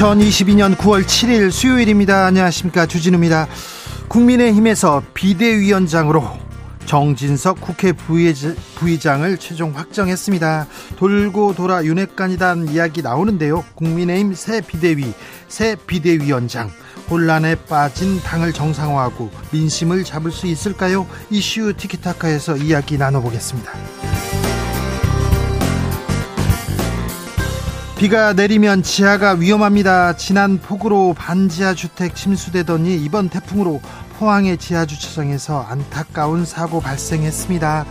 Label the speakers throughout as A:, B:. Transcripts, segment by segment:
A: 2022년 9월 7일 수요일입니다. 안녕하십니까. 주진우입니다. 국민의힘에서 비대위원장으로 정진석 국회 부의장을 최종 확정했습니다. 돌고 돌아 윤핵관이란 이야기 나오는데요. 국민의힘 새 비대위, 새 비대위원장. 혼란에 빠진 당을 정상화하고 민심을 잡을 수 있을까요? 이슈 티키타카에서 이야기 나눠보겠습니다. 비가 내리면 지하가 위험합니다. 지난 폭우로 반지하 주택 침수되더니 이번 태풍으로 포항의 지하 주차장에서 안타까운 사고 발생했습니다.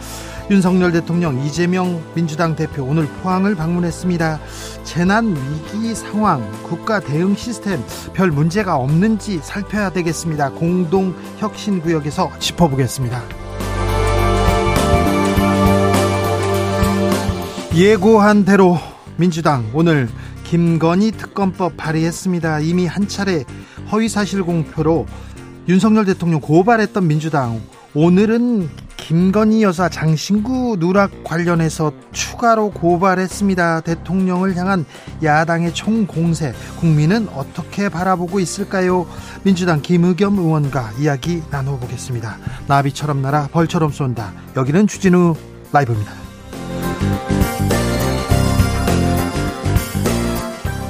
A: 윤석열 대통령 이재명 민주당 대표 오늘 포항을 방문했습니다. 재난 위기 상황, 국가 대응 시스템 별 문제가 없는지 살펴야 되겠습니다. 공동 혁신 구역에서 짚어보겠습니다. 예고한 대로 민주당 오늘 김건희 특검법 발의했습니다. 이미 한 차례 허위사실 공표로 윤석열 대통령 고발했던 민주당 오늘은 김건희 여사 장신구 누락 관련해서 추가로 고발했습니다. 대통령을 향한 야당의 총공세 국민은 어떻게 바라보고 있을까요? 민주당 김의겸 의원과 이야기 나눠보겠습니다. 나비처럼 날아 벌처럼 쏜다. 여기는 주진우 라이브입니다.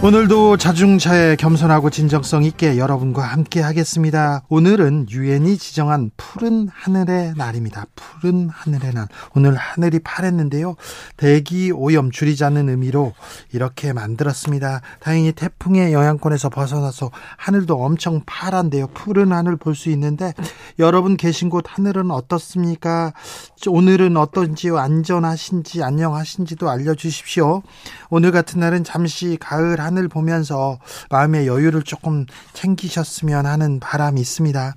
A: 오늘도 자중차에 겸손하고 진정성 있게 여러분과 함께 하겠습니다. 오늘은 유엔이 지정한 푸른 하늘의 날입니다. 푸른 하늘의 날. 오늘 하늘이 파랬는데요. 대기 오염 줄이자는 의미로 이렇게 만들었습니다. 다행히 태풍의 영향권에서 벗어나서 하늘도 엄청 파란데요. 푸른 하늘 볼 수 있는데 여러분 계신 곳 하늘은 어떻습니까? 오늘은 어떤지 안전하신지 안녕하신지도 알려주십시오. 오늘 같은 날은 잠시 가을 하늘 보면서 마음의 여유를 조금 챙기셨으면 하는 바람이 있습니다.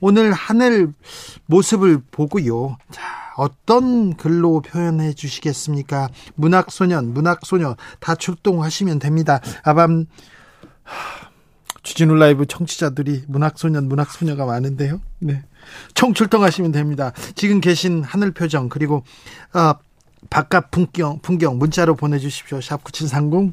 A: 오늘 하늘 모습을 보고요. 자, 어떤 글로 표현해 주시겠습니까? 문학소년, 문학소녀 다 출동하시면 됩니다. 아밤, 주진우 라이브 청취자들이 문학소년, 문학소녀가 많은데요. 네. 총 출동하시면 됩니다. 지금 계신 하늘 표정, 그리고, 어, 바깥 풍경, 풍경 문자로 보내주십시오. 샵 9730.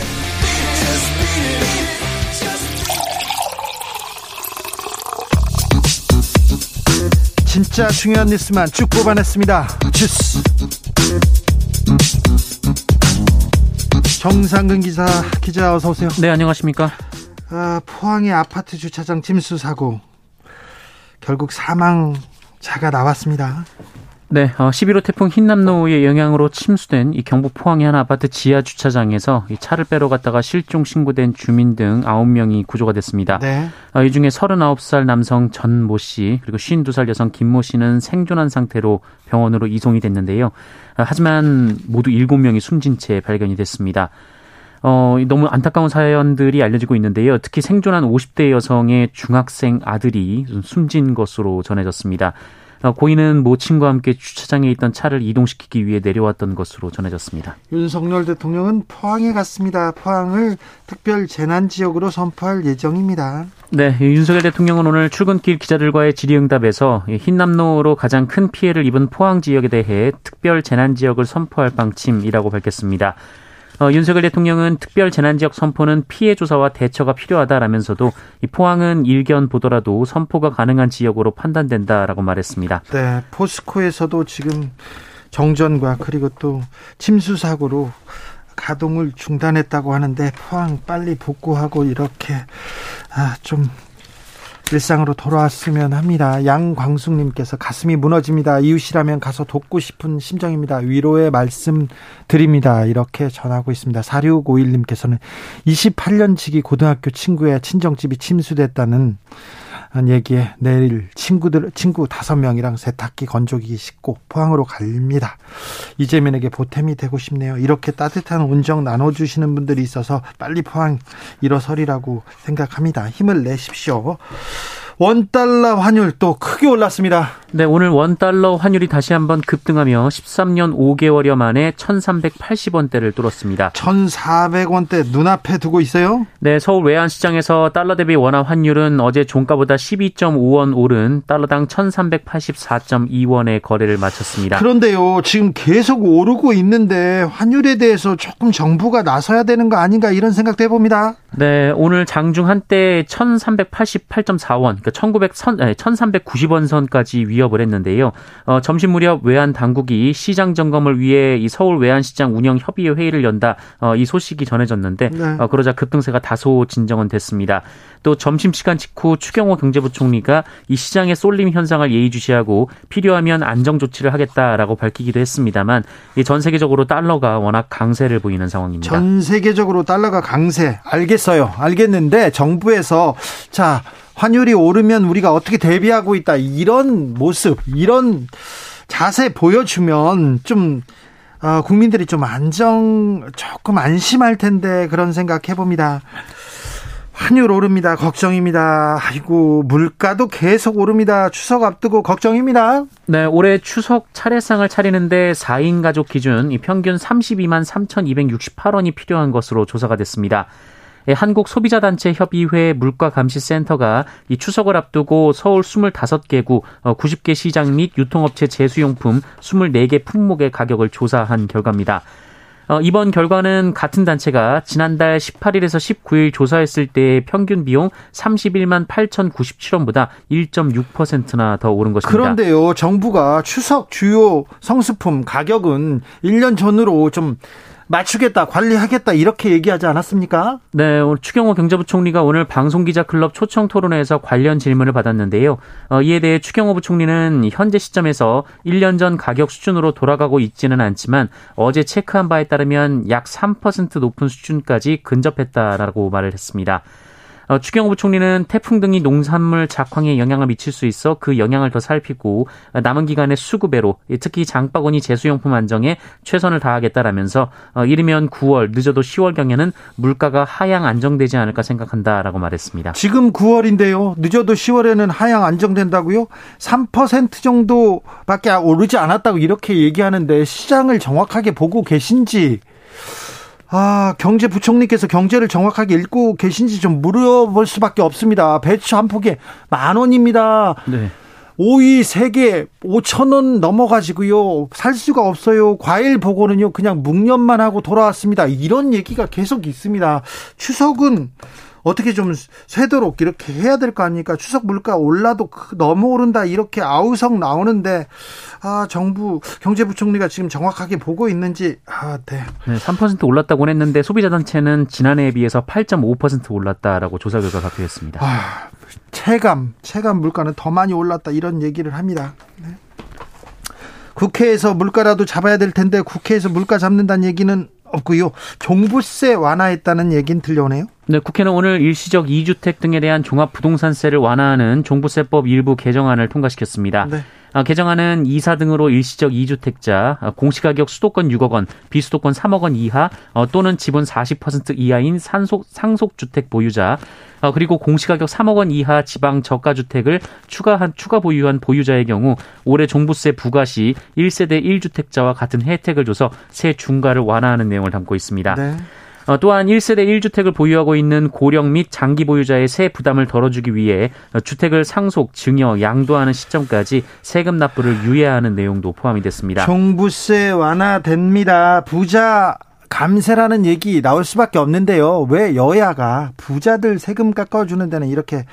A: 진짜 중요한 뉴스만 쭉 뽑아냈습니다. 주스. 정상근 기자, 기자 어서 오세요.
B: 네, 안녕하십니까?
A: 아, 포항의 아파트 주차장 침수 사고 결국 사망자가 나왔습니다.
B: 네, 어, 11호 태풍 흰남노의 영향으로 침수된 이 경북 포항의 한 아파트 지하 주차장에서 이 차를 빼러 갔다가 실종 신고된 주민 등 9명이 구조가 됐습니다. 네. 어, 이 중에 39살 남성 전 모 씨, 그리고 52살 여성 김 모 씨는 생존한 상태로 병원으로 이송이 됐는데요. 어, 하지만 모두 7명이 숨진 채 발견이 됐습니다. 어, 너무 안타까운 사연들이 알려지고 있는데요. 특히 생존한 50대 여성의 중학생 아들이 숨진 것으로 전해졌습니다. 어, 고인은 모친과 함께 주차장에 있던 차를 이동시키기 위해 내려왔던 것으로 전해졌습니다.
A: 윤석열 대통령은 포항에 갔습니다. 포항을 특별 재난 지역으로 선포할 예정입니다.
B: 네, 윤석열 대통령은 오늘 출근길 기자들과의 질의응답에서 흰남노로 가장 큰 피해를 입은 포항 지역에 대해 특별 재난 지역을 선포할 방침이라고 밝혔습니다. 어, 윤석열 대통령은 특별 재난 지역 선포는 피해 조사와 대처가 필요하다라면서도 이 포항은 일견 보더라도 선포가 가능한 지역으로 판단된다라고 말했습니다.
A: 네, 포스코에서도 지금 정전과 그리고 또 침수 사고로 가동을 중단했다고 하는데 포항 빨리 복구하고 이렇게 아, 좀 일상으로 돌아왔으면 합니다. 양광숙님께서 가슴이 무너집니다. 이웃이라면 가서 돕고 싶은 심정입니다. 위로의 말씀 드립니다. 이렇게 전하고 있습니다. 4651님께서는 28년 지기 고등학교 친구의 친정집이 침수됐다는 얘기에 내일 친구들 친구 다섯 명이랑 세탁기 건조기 싣고 포항으로 갑니다. 이재민에게 보탬이 되고 싶네요. 이렇게 따뜻한 운정 나눠주시는 분들이 있어서 빨리 포항 일어서리라고 생각합니다. 힘을 내십시오. 원달러 환율 또 크게 올랐습니다.
B: 네, 오늘 원달러 환율이 다시 한번 급등하며 13년 5개월여 만에 1,380원대를 뚫었습니다.
A: 1,400원대 눈앞에 두고 있어요?
B: 네, 서울 외환시장에서 달러 대비 원화 환율은 어제 종가보다 12.5원 오른 달러당 1,384.2원의 거래를 마쳤습니다.
A: 그런데요, 지금 계속 오르고 있는데 환율에 대해서 조금 정부가 나서야 되는 거 아닌가 이런 생각도 해봅니다.
B: 네, 오늘 장중 한때 1,388.4원, 그러니까 1900, 1,390원 선까지 위협을 했는데요. 어, 점심 무렵 외환 당국이 시장 점검을 위해 이 서울 외환시장 운영 협의회 회의를 연다 어, 이 소식이 전해졌는데 네. 어, 그러자 급등세가 다소 진정은 됐습니다. 또 점심 시간 직후 추경호 경제부총리가 이 시장의 쏠림 현상을 예의주시하고 필요하면 안정 조치를 하겠다라고 밝히기도 했습니다만 전 세계적으로 달러가 워낙 강세를 보이는 상황입니다.
A: 전 세계적으로 달러가 강세 알겠어요. 알겠는데 정부에서 자 환율이 오르면 우리가 어떻게 대비하고 있다 이런 모습 이런 자세 보여주면 좀 어, 국민들이 좀 안정 조금 안심할 텐데 그런 생각 해봅니다. 환율 오릅니다. 걱정입니다. 아이고, 물가도 계속 오릅니다. 추석 앞두고 걱정입니다.
B: 네, 올해 추석 차례상을 차리는데 4인 가족 기준 평균 32만 3,268원이 필요한 것으로 조사가 됐습니다. 예, 한국 소비자단체 협의회 물가감시센터가 이 추석을 앞두고 서울 25개구 90개 어, 시장 및 유통업체 제수용품 24개 품목의 가격을 조사한 결과입니다. 어, 이번 결과는 같은 단체가 지난달 18일에서 19일 조사했을 때 평균 비용 31만 8,097원보다 1.6%나 더 오른 것입니다.
A: 그런데요, 정부가 추석 주요 성수품 가격은 1년 전으로 좀 맞추겠다, 관리하겠다 이렇게 얘기하지 않았습니까?
B: 네, 오늘 추경호 경제부총리가 오늘 방송기자클럽 초청 토론회에서 관련 질문을 받았는데요. 어, 이에 대해 추경호 부총리는 현재 시점에서 1년 전 가격 수준으로 돌아가고 있지는 않지만 어제 체크한 바에 따르면 약 3% 높은 수준까지 근접했다라고 말을 했습니다. 어, 추경호 부총리는 태풍 등이 농산물 작황에 영향을 미칠 수 있어 그 영향을 더 살피고 남은 기간에 수급외로 특히 장바구니 제수용품 안정에 최선을 다하겠다라면서 어, 이르면 9월 늦어도 10월 경에는 물가가 하향 안정되지 않을까 생각한다라고 말했습니다.
A: 지금 9월인데요. 늦어도 10월에는 하향 안정된다고요? 3% 정도밖에 오르지 않았다고 이렇게 얘기하는데 시장을 정확하게 보고 계신지 아, 경제부총리께서 경제를 정확하게 읽고 계신지 좀 물어볼 수밖에 없습니다. 배추 한 폭에 만 원입니다. 네. 오이 3개 5천 원 넘어가지고요. 살 수가 없어요. 과일 보고는요. 그냥 묵념만 하고 돌아왔습니다. 이런 얘기가 계속 있습니다. 추석은 어떻게 좀 쇠도록 이렇게 해야 될 거 아닙니까? 추석 물가 올라도 너무 오른다 이렇게 아우성 나오는데 아 정부 경제부총리가 지금 정확하게 보고 있는지 아 네.
B: 네 3% 올랐다고 했는데 소비자 단체는 지난해에 비해서 8.5% 올랐다라고 조사 결과 발표했습니다. 아,
A: 체감 체감 물가는 더 많이 올랐다 이런 얘기를 합니다. 네. 국회에서 물가라도 잡아야 될 텐데 국회에서 물가 잡는다는 얘기는 없고요. 종부세 완화했다는 얘기는 들려오네요.
B: 네, 국회는 오늘 일시적 2주택 등에 대한 종합부동산세를 완화하는 종부세법 일부 개정안을 통과시켰습니다. 네. 아, 개정안은 이사 등으로 일시적 2주택자, 아, 공시가격 수도권 6억 원, 비수도권 3억 원 이하 어, 또는 지분 40% 이하인 산속, 상속주택 보유자, 어, 그리고 공시가격 3억 원 이하 지방 저가 주택을 추가한 추가 보유한 보유자의 경우 올해 종부세 부과 시 1세대 1주택자와 같은 혜택을 줘서 세 중과를 완화하는 내용을 담고 있습니다. 네. 어, 또한 1세대 1주택을 보유하고 있는 고령 및 장기 보유자의 세 부담을 덜어주기 위해 주택을 상속, 증여, 양도하는 시점까지 세금 납부를 유예하는 내용도 포함이 됐습니다.
A: 종부세 완화됩니다. 부자 감세라는 얘기 나올 수밖에 없는데요. 왜 여야가 부자들 세금 깎아주는 데는 이렇게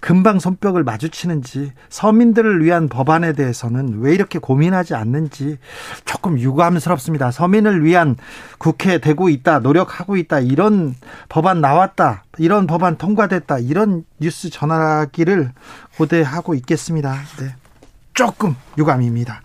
A: 금방 손뼉을 마주치는지 서민들을 위한 법안에 대해서는 왜 이렇게 고민하지 않는지 조금 유감스럽습니다. 서민을 위한 국회 되고 있다, 노력하고 있다, 이런 법안 나왔다, 이런 법안 통과됐다, 이런 뉴스 전하기를 고대하고 있겠습니다. 네. 조금 유감입니다.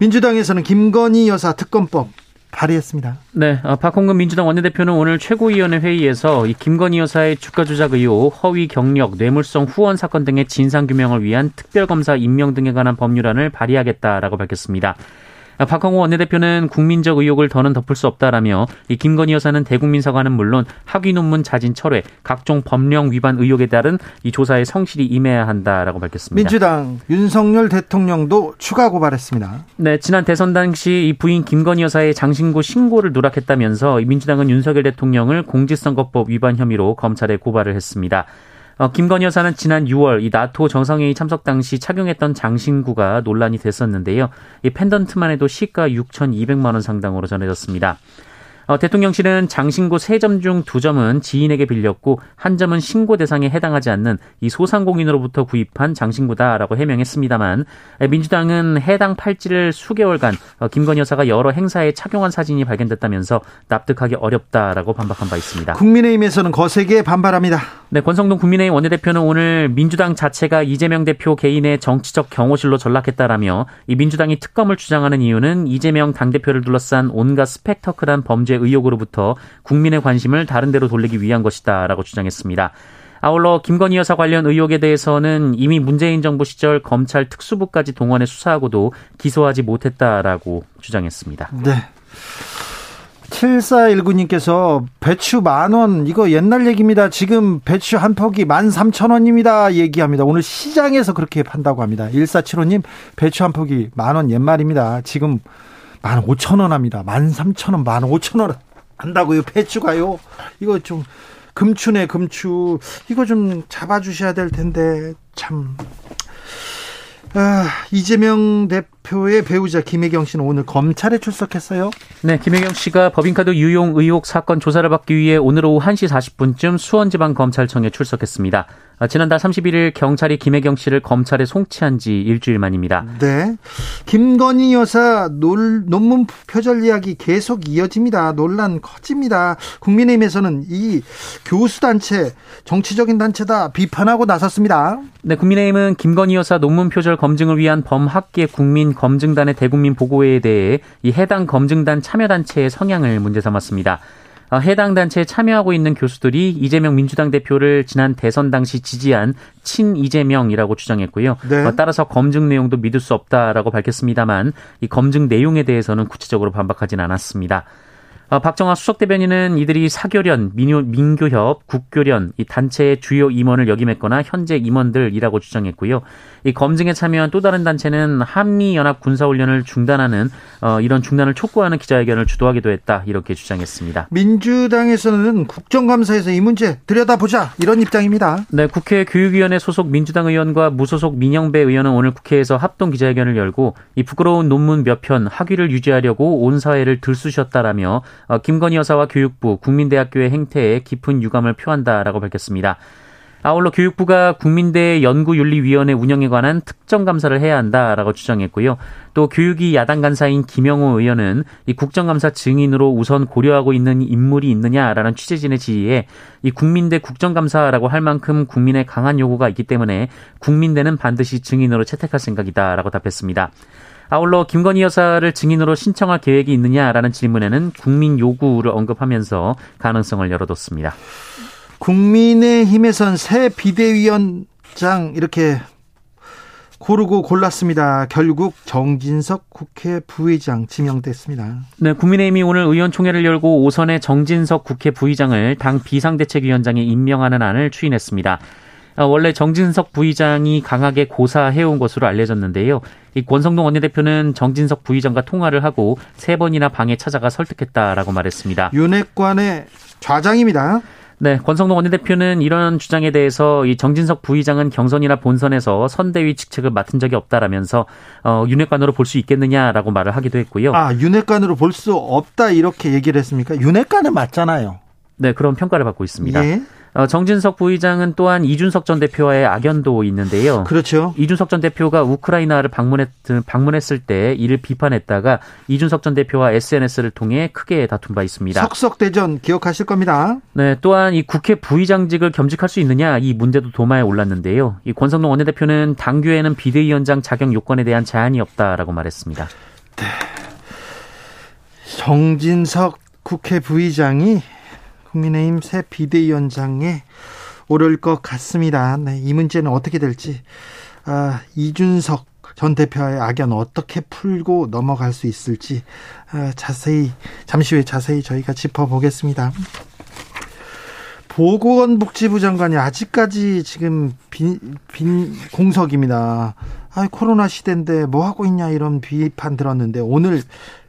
A: 민주당에서는 김건희 여사 특검법 발의했습니다.
B: 네, 어, 박홍근 민주당 원내대표는 오늘 최고위원회 회의에서 이 김건희 여사의 주가 조작 의혹, 허위 경력, 뇌물성 후원 사건 등의 진상 규명을 위한 특별검사 임명 등에 관한 법률안을 발의하겠다라고 밝혔습니다. 박홍호 원내대표는 국민적 의혹을 더는 덮을 수 없다라며 이 김건희 여사는 대국민 사과는 물론 학위 논문 자진 철회, 각종 법령 위반 의혹에 따른 이 조사에 성실히 임해야 한다라고 밝혔습니다.
A: 민주당 윤석열 대통령도 추가 고발했습니다.
B: 네, 지난 대선 당시 이 부인 김건희 여사의 장신구 신고를 누락했다면서 민주당은 윤석열 대통령을 공직선거법 위반 혐의로 검찰에 고발을 했습니다. 어, 김건희 여사는 지난 6월 이 나토 정상회의 참석 당시 착용했던 장신구가 논란이 됐었는데요. 이 펜던트만 해도 시가 6,200만 원 상당으로 전해졌습니다. 어, 대통령실은 장신구 세점중 두점은 지인에게 빌렸고 한 점은 신고 대상에 해당하지 않는 이 소상공인으로부터 구입한 장신구다라고 해명했습니다만 민주당은 해당 팔찌를 수개월간 어, 김건희 여사가 여러 행사에 착용한 사진이 발견됐다면서 납득하기 어렵다라고 반박한 바 있습니다.
A: 국민의힘에서는 거세게 반발합니다.
B: 네, 권성동 국민의힘 원내대표는 오늘 민주당 자체가 이재명 대표 개인의 정치적 경호실로 전락했다라며 이 민주당이 특검을 주장하는 이유는 이재명 당대표를 둘러싼 온갖 스펙터클한 범죄 의혹으로부터 국민의 관심을 다른 데로 돌리기 위한 것이다라고 주장했습니다. 아울러 김건희 여사 관련 의혹에 대해서는 이미 문재인 정부 시절 검찰 특수부까지 동원해 수사하고도 기소하지 못했다라고 주장했습니다.
A: 네. 7419님께서 배추 만원, 이거 옛날 얘기입니다. 지금 배추 한 포기 13,000원입니다. 얘기합니다. 오늘 시장에서 그렇게 판다고 합니다. 1475님, 배추 한 포기 만원 옛말입니다. 지금 만 오천 원 합니다. 만 삼천 원, 만 오천 원 한다고요. 배추가요. 이거 좀 금추네 금추. 이거 좀 잡아주셔야 될 텐데 참. 아, 이재명 대표 의 배우자 김혜경 씨는 오늘 검찰에 출석했어요.
B: 네, 김혜경 씨가 법인카드 유용 의혹 사건 조사를 받기 위해 오늘 오후 1시 40분쯤 수원지방검찰청에 출석했습니다. 아, 지난달 31일 경찰이 김혜경 씨를 검찰에 송치한 지 일주일 만입니다.
A: 네. 김건희 여사 논, 논문 표절 이야기 계속 이어집니다. 논란 커집니다. 국민의힘에서는 이 교수단체, 정치적인 단체다 비판하고 나섰습니다.
B: 네, 국민의힘은 김건희 여사 논문 표절 검증을 위한 범학계 국민 검증단의 대국민 보고회에 대해 이 해당 검증단 참여단체의 성향을 문제 삼았습니다. 어, 해당 단체에 참여하고 있는 교수들이 이재명 민주당 대표를 지난 대선 당시 지지한 친 이재명이라고 주장했고요. 네. 어, 따라서 검증 내용도 믿을 수 없다라고 밝혔습니다만 이 검증 내용에 대해서는 구체적으로 반박하진 않았습니다. 어, 박정아 수석 대변인은 이들이 사교련, 민요, 민교협, 국교련 이 단체의 주요 임원을 역임했거나 현재 임원들이라고 주장했고요. 이 검증에 참여한 또 다른 단체는 한미 연합 군사 훈련을 중단하는 어, 이런 중단을 촉구하는 기자회견을 주도하기도 했다 이렇게 주장했습니다.
A: 민주당에서는 국정감사에서 이 문제 들여다보자 이런 입장입니다.
B: 네, 국회 교육위원회 소속 민주당 의원과 무소속 민영배 의원은 오늘 국회에서 합동 기자회견을 열고 이 부끄러운 논문 몇 편 학위를 유지하려고 온 사회를 들쑤셨다라며 어, 김건희 여사와 교육부, 국민대학교의 행태에 깊은 유감을 표한다라고 밝혔습니다. 아울러 교육부가 국민대 연구윤리위원회 운영에 관한 특정 감사를 해야 한다라고 주장했고요. 또 교육위 야당 간사인 김영호 의원은 이 국정감사 증인으로 우선 고려하고 있는 인물이 있느냐라는 취재진의 질의에 이 국민대 국정감사라고 할 만큼 국민의 강한 요구가 있기 때문에 국민대는 반드시 증인으로 채택할 생각이다라고 답했습니다. 아울러 김건희 여사를 증인으로 신청할 계획이 있느냐라는 질문에는 국민 요구를 언급하면서 가능성을 열어뒀습니다.
A: 국민의힘에선 새 비대위원장 이렇게 고르고 골랐습니다. 결국 정진석 국회 부의장 지명됐습니다.
B: 네, 국민의힘이 오늘 의원총회를 열고 오선의 정진석 국회 부의장을 당 비상대책위원장에 임명하는 안을 추인했습니다. 어, 원래 정진석 부의장이 강하게 고사해온 것으로 알려졌는데요. 이 권성동 원내대표는 정진석 부의장과 통화를 하고 세 번이나 방에 찾아가 설득했다라고 말했습니다.
A: 윤핵관의 좌장입니다.
B: 네, 권성동 원내대표는 이런 주장에 대해서 이 정진석 부의장은 경선이나 본선에서 선대위 직책을 맡은 적이 없다라면서 어, 윤핵관으로 볼 수 있겠느냐라고 말을 하기도 했고요.
A: 아, 윤핵관으로 볼 수 없다 이렇게 얘기를 했습니까? 윤핵관은 맞잖아요.
B: 네, 그런 평가를 받고 있습니다. 예. 어, 정진석 부의장은 또한 이준석 전 대표와의 악연도 있는데요.
A: 그렇죠.
B: 이준석 전 대표가 우크라이나를 방문했, 방문했을 때 이를 비판했다가 이준석 전 대표와 SNS를 통해 크게 다툰 바 있습니다.
A: 석석대전 기억하실 겁니다.
B: 네, 또한 이 국회 부의장직을 겸직할 수 있느냐 이 문제도 도마에 올랐는데요. 이 권성동 원내대표는 당규에는 비대위원장 자격 요건에 대한 제한이 없다라고 말했습니다. 네.
A: 정진석 국회 부의장이 국민의힘 새 비대위원장에 오를 것 같습니다. 네, 이 문제는 어떻게 될지 아, 이준석 전 대표의 악연 어떻게 풀고 넘어갈 수 있을지 아, 자세히 잠시 후에 자세히 저희가 짚어보겠습니다. 보건복지부 장관이 아직까지 지금 빈, 빈 공석입니다. 아, 코로나 시대인데 뭐 하고 있냐 이런 비판 들었는데 오늘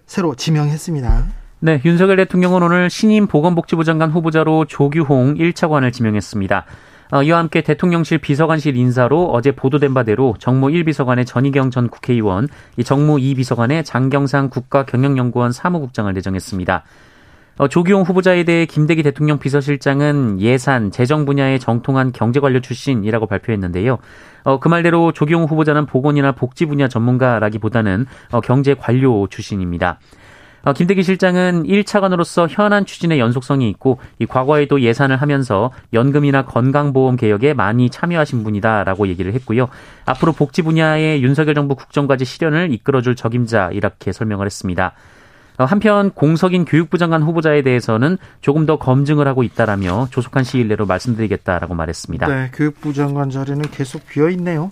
A: 새로 지명했습니다.
B: 네, 윤석열 대통령은 오늘 신임 보건복지부 장관 후보자로 조규홍 1차관을 지명했습니다. 어, 이와 함께 대통령실 비서관실 인사로 어제 보도된 바대로 정무 1비서관의 전희경 전 국회의원, 이 정무 2비서관의 장경상 국가경영연구원 사무국장을 내정했습니다. 어, 조규홍 후보자에 대해 김대기 대통령 비서실장은 예산, 재정 분야의 정통한 경제관료 출신이라고 발표했는데요. 어, 그 말대로 조규홍 후보자는 보건이나 복지 분야 전문가라기보다는 어, 경제관료 출신입니다. 어, 김대기 실장은 1차관으로서 현안 추진의 연속성이 있고 이 과거에도 예산을 하면서 연금이나 건강보험 개혁에 많이 참여하신 분이다라고 얘기를 했고요. 앞으로 복지 분야의 윤석열 정부 국정과제 실현을 이끌어줄 적임자 이렇게 설명을 했습니다. 어, 한편 공석인 교육부 장관 후보자에 대해서는 조금 더 검증을 하고 있다라며 조속한 시일 내로 말씀드리겠다라고 말했습니다.
A: 네, 교육부 장관 자리는 계속 비어 있네요.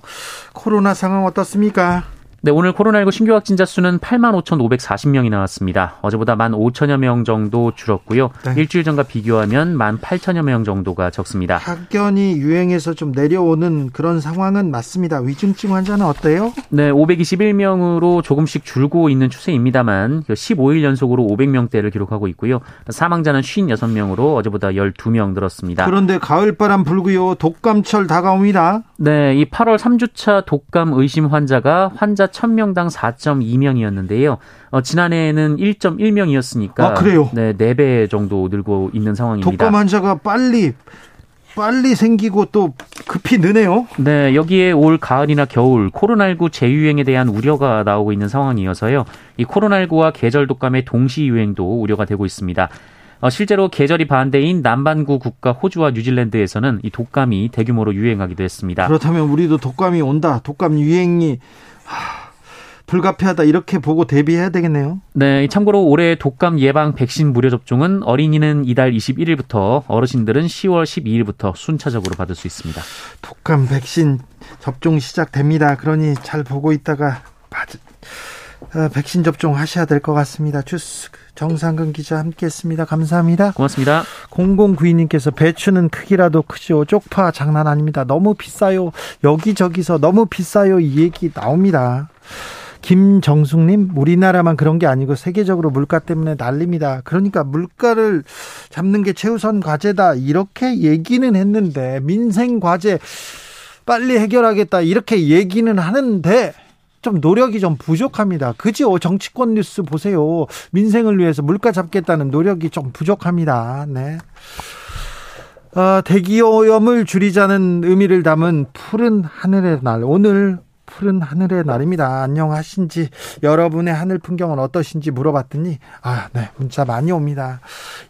A: 코로나 상황 어떻습니까?
B: 네, 오늘 코로나19 신규 확진자 수는 8만 5,540명이 나왔습니다. 어제보다 1만 5천여 명 정도 줄었고요. 네. 일주일 전과 비교하면 1만 8천여 명 정도가 적습니다.
A: 학견이 유행해서 좀 내려오는 그런 상황은 맞습니다. 위중증 환자는 어때요?
B: 네, 521명으로 조금씩 줄고 있는 추세입니다만 15일 연속으로 500명대를 기록하고 있고요. 사망자는 56명으로 어제보다 12명 늘었습니다.
A: 그런데 가을바람 불고요. 독감철 다가옵니다.
B: 네, 이 8월 3주차 독감 의심 환자가 환자 1000명당 4.2명이었는데요. 어, 지난해에는 1.1명이었으니까
A: 아, 그래요?
B: 네, 4배 정도 늘고 있는 상황입니다.
A: 독감 환자가 빨리 빨리 생기고 또 급히 느네요.
B: 네, 여기에 올 가을이나 겨울 코로나19 재유행에 대한 우려가 나오고 있는 상황이어서요. 이 코로나19와 계절 독감의 동시 유행도 우려가 되고 있습니다. 어, 실제로 계절이 반대인 남반구 국가 호주와 뉴질랜드에서는 이 독감이 대규모로 유행하기도 했습니다.
A: 그렇다면 우리도 독감이 온다. 독감 유행이 하... 불가피하다 이렇게 보고 대비해야 되겠네요.
B: 네, 참고로 올해 독감 예방 백신 무료 접종은 어린이는 이달 21일부터 어르신들은 10월 12일부터 순차적으로 받을 수 있습니다.
A: 독감 백신 접종 시작됩니다. 그러니 잘 보고 있다가 받, 어, 백신 접종 하셔야 될 것 같습니다. 주스 정상근 기자 함께했습니다. 감사합니다.
B: 고맙습니다.
A: 0092님께서 배추는 크기라도 크죠. 쪽파 장난 아닙니다. 너무 비싸요. 여기저기서 너무 비싸요. 이 얘기 나옵니다. 김정숙님, 우리나라만 그런 게 아니고 세계적으로 물가 때문에 난립니다. 그러니까 물가를 잡는 게 최우선 과제다. 이렇게 얘기는 했는데, 민생 과제 빨리 해결하겠다. 이렇게 얘기는 하는데, 좀 노력이 좀 부족합니다. 그죠? 정치권 뉴스 보세요. 민생을 위해서 물가 잡겠다는 노력이 좀 부족합니다. 네. 어, 대기오염을 줄이자는 의미를 담은 푸른 하늘의 날. 오늘 푸른 하늘의 날입니다. 안녕하신지 여러분의 하늘 풍경은 어떠신지 물어봤더니 아, 네. 문자 많이 옵니다.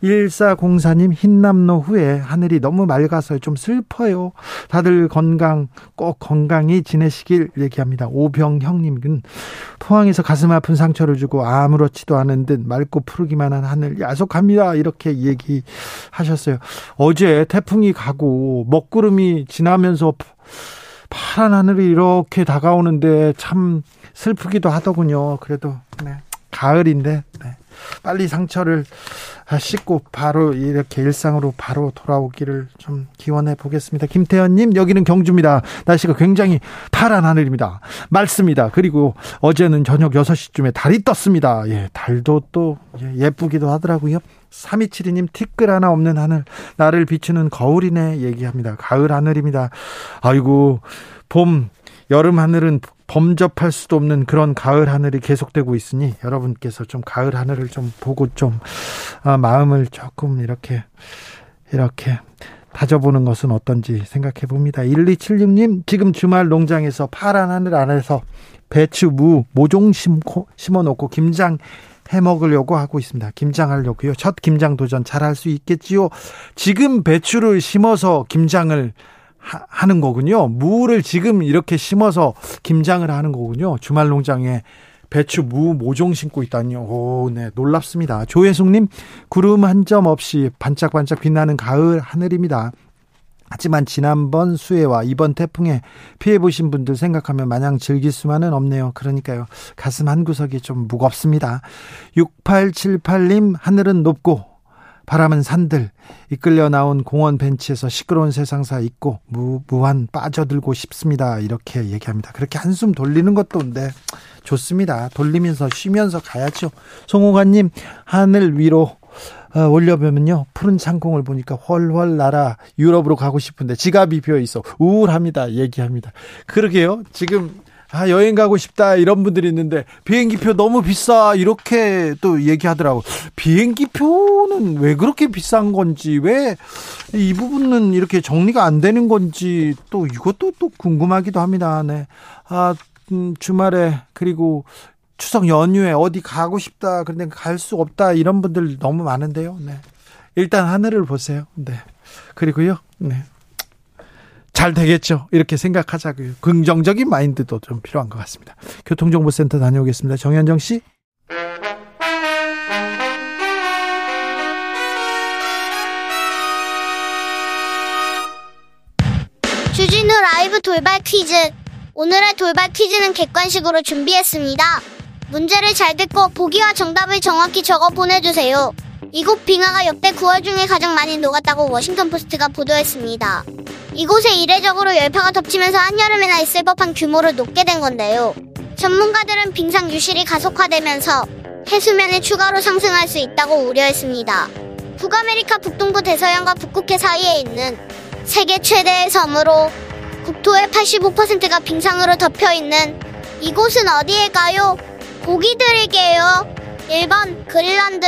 A: 1404님 흰남노 후에 하늘이 너무 맑아서 좀 슬퍼요. 다들 건강 꼭 건강히 지내시길 얘기합니다. 오병형 님은 포항에서 가슴 아픈 상처를 주고 아무렇지도 않은 듯 맑고 푸르기만 한 하늘 야속합니다. 이렇게 얘기하셨어요. 어제 태풍이 가고 먹구름이 지나면서 파란 하늘이 이렇게 다가오는데 참 슬프기도 하더군요. 그래도 네. 가을인데 네. 빨리 상처를 씻고 바로 이렇게 일상으로 바로 돌아오기를 좀 기원해 보겠습니다. 김태현님, 여기는 경주입니다. 날씨가 굉장히 파란 하늘입니다. 맑습니다. 그리고 어제는 저녁 6시쯤에 달이 떴습니다. 예, 달도 또 예, 예쁘기도 하더라고요. 3272님 티끌 하나 없는 하늘 나를 비추는 거울이네 얘기합니다. 가을 하늘입니다. 아이고 봄 여름 하늘은 범접할 수도 없는 그런 가을 하늘이 계속되고 있으니 여러분께서 좀 가을 하늘을 좀 보고 좀 아, 마음을 조금 이렇게 이렇게 다져보는 것은 어떤지 생각해 봅니다. 1276님 지금 주말 농장에서 파란 하늘 안에서 배추, 무, 모종 심고, 심어놓고 김장 해 먹으려고 하고 있습니다. 김장하려고요. 첫 김장 도전 잘할 수 있겠지요. 지금 배추를 심어서 김장을 하, 는 거군요. 무를 지금 이렇게 심어서 김장을 하는 거군요. 주말 농장에 배추, 무, 모종 심고 있다니요. 오, 네, 놀랍습니다. 조혜숙님, 구름 한 점 없이 반짝반짝 빛나는 가을 하늘입니다. 하지만 지난번 수해와 이번 태풍에 피해 보신 분들 생각하면 마냥 즐길 수만은 없네요. 그러니까요. 가슴 한 구석이 좀 무겁습니다. 6878님 하늘은 높고 바람은 산들 이끌려 나온 공원 벤치에서 시끄러운 세상사 있고 무, 무한 빠져들고 싶습니다. 이렇게 얘기합니다. 그렇게 한숨 돌리는 것도 네, 좋습니다. 돌리면서 쉬면서 가야죠. 송호관님 하늘 위로 어, 올려보면요 푸른 창공을 보니까 훨훨 날아 유럽으로 가고 싶은데 지갑이 비어 있어 우울합니다 얘기합니다 그러게요 지금 아 여행 가고 싶다 이런 분들이 있는데 비행기표 너무 비싸 이렇게 또 얘기하더라고 비행기표는 왜 그렇게 비싼 건지 왜 이 부분은 이렇게 정리가 안 되는 건지 또 이것도 또 궁금하기도 합니다 네 아 음, 주말에 그리고 추석 연휴에 어디 가고 싶다 그런데 갈 수 없다 이런 분들 너무 많은데요. 네. 일단 하늘을 보세요. 네. 그리고요. 네. 잘 되겠죠. 이렇게 생각하자고요. 긍정적인 마인드도 좀 필요한 것 같습니다. 교통정보센터 다녀오겠습니다. 정현정 씨.
C: 주진우 라이브 돌발 퀴즈. 오늘의 돌발 퀴즈는 객관식으로 준비했습니다. 문제를 잘 듣고 보기와 정답을 정확히 적어 보내주세요. 이곳 빙하가 역대 9월 중에 가장 많이 녹았다고 워싱턴 포스트가 보도했습니다. 이곳에 이례적으로 열파가 덮치면서 한여름에나 있을 법한 규모로 녹게 된 건데요. 전문가들은 빙상 유실이 가속화되면서 해수면이 추가로 상승할 수 있다고 우려했습니다. 북아메리카 북동부 대서양과 북극해 사이에 있는 세계 최대의 섬으로 국토의 85%가 빙상으로 덮여 있는 이곳은 어디일까요? 보기 드릴게요. 1번 그린란드,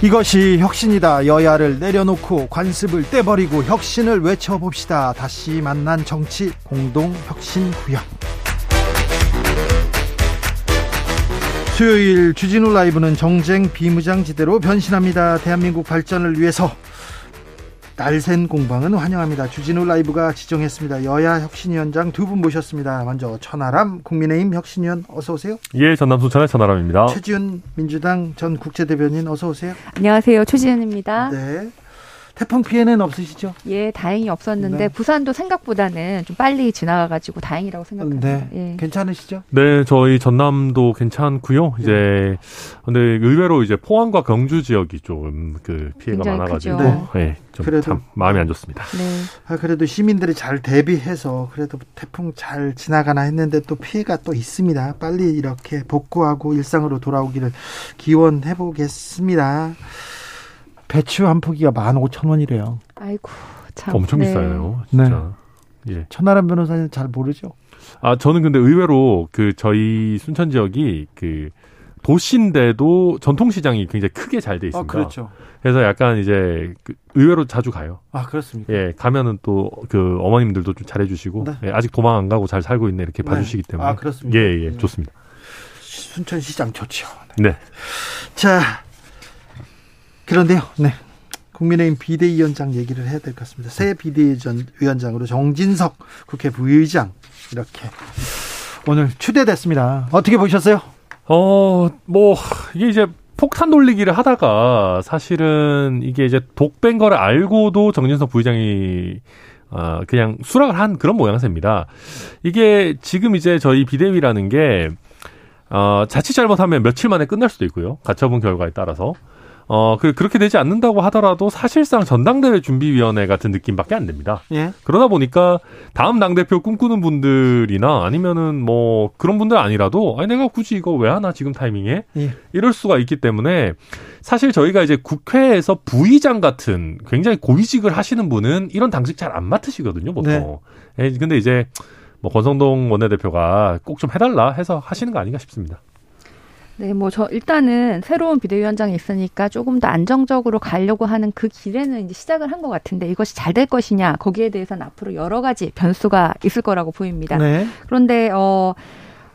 A: 이것이 혁신이다. 여야를 내려놓고 관습을 떼버리고 혁신을 외쳐봅시다. 다시 만난 정치 공동 혁신 구역. 수요일 주진우 라이브는 정쟁 비무장지대로 변신합니다. 대한민국 발전을 위해서 날샌 공방은 환영합니다. 주진우 라이브가 지정했습니다. 여야 혁신위원장 두 분 모셨습니다. 먼저 천하람 국민의힘 혁신위원 어서 오세요.
D: 예, 전남 순천의 천하람입니다.
A: 최지훈 민주당 전 국제대변인 어서 오세요.
E: 안녕하세요. 최지훈입니다.
A: 네. 태풍 피해는 없으시죠?
E: 예, 다행히 없었는데 네. 부산도 생각보다는 좀 빨리 지나가가지고 다행이라고 생각합니다. 네,
A: 예. 괜찮으시죠?
D: 네, 저희 전남도 괜찮고요. 네. 이제 근데 의외로 이제 포항과 경주 지역이 좀 그 피해가 많아가지고 네. 네, 좀 그래도, 참 마음이 안 좋습니다. 네.
A: 아, 그래도 시민들이 잘 대비해서 그래도 태풍 잘 지나가나 했는데 또 피해가 또 있습니다. 빨리 이렇게 복구하고 일상으로 돌아오기를 기원해 보겠습니다. 배추 한 포기가 만 오천 원이래요.
E: 아이고 참.
D: 엄청 네. 비싸요. 진짜.
A: 네. 예. 천하람 변호사는 잘 모르죠.
D: 아 저는 근데 의외로 그 저희 순천 지역이 그 도시인데도 전통시장이 굉장히 크게 잘 돼 있습니다.
A: 아, 그렇죠.
D: 그래서 약간 이제 그 의외로 자주 가요.
A: 아 그렇습니까?
D: 예, 가면은 또 그 어머님들도 좀 잘해주시고 네. 예, 아직 도망 안 가고 잘 살고 있네 이렇게 네. 봐주시기 때문에.
A: 아 그렇습니다.
D: 예, 예, 네. 좋습니다.
A: 순천시장 좋죠.
D: 네. 네.
A: 자, 그런데요. 네. 국민의힘 비대위원장 얘기를 해야 될 것 같습니다. 새 비대위원장으로 정진석 국회 부의장 이렇게 오늘 추대됐습니다. 어떻게 보셨어요?
D: 어, 뭐 이게 이제 폭탄 돌리기를 하다가 사실은 이게 이제 독된 거를 알고도 정진석 부의장이 어, 그냥 수락을 한 그런 모양새입니다. 이게 지금 이제 저희 비대위라는 게 어, 자칫 잘못하면 며칠 만에 끝날 수도 있고요. 가처분 결과에 따라서. 어, 그, 그렇게 되지 않는다고 하더라도 사실상 전당대회 준비위원회 같은 느낌밖에 안 됩니다. 예. 그러다 보니까 다음 당대표 꿈꾸는 분들이나 아니면은 뭐 그런 분들 아니라도 아니, 내가 굳이 이거 왜 하나 지금 타이밍에? 예. 이럴 수가 있기 때문에 사실 저희가 이제 국회에서 부의장 같은 굉장히 고위직을 하시는 분은 이런 당직 잘 안 맡으시거든요, 보통. 네. 예, 근데 이제 뭐 권성동 원내대표가 꼭 좀 해달라 해서 하시는 거 아닌가 싶습니다.
E: 네, 뭐 저 일단은 새로운 비대위원장이 있으니까 조금 더 안정적으로 가려고 하는 그 길에는 이제 시작을 한 것 같은데 이것이 잘 될 것이냐 거기에 대해서는 앞으로 여러 가지 변수가 있을 거라고 보입니다. 네. 그런데 어.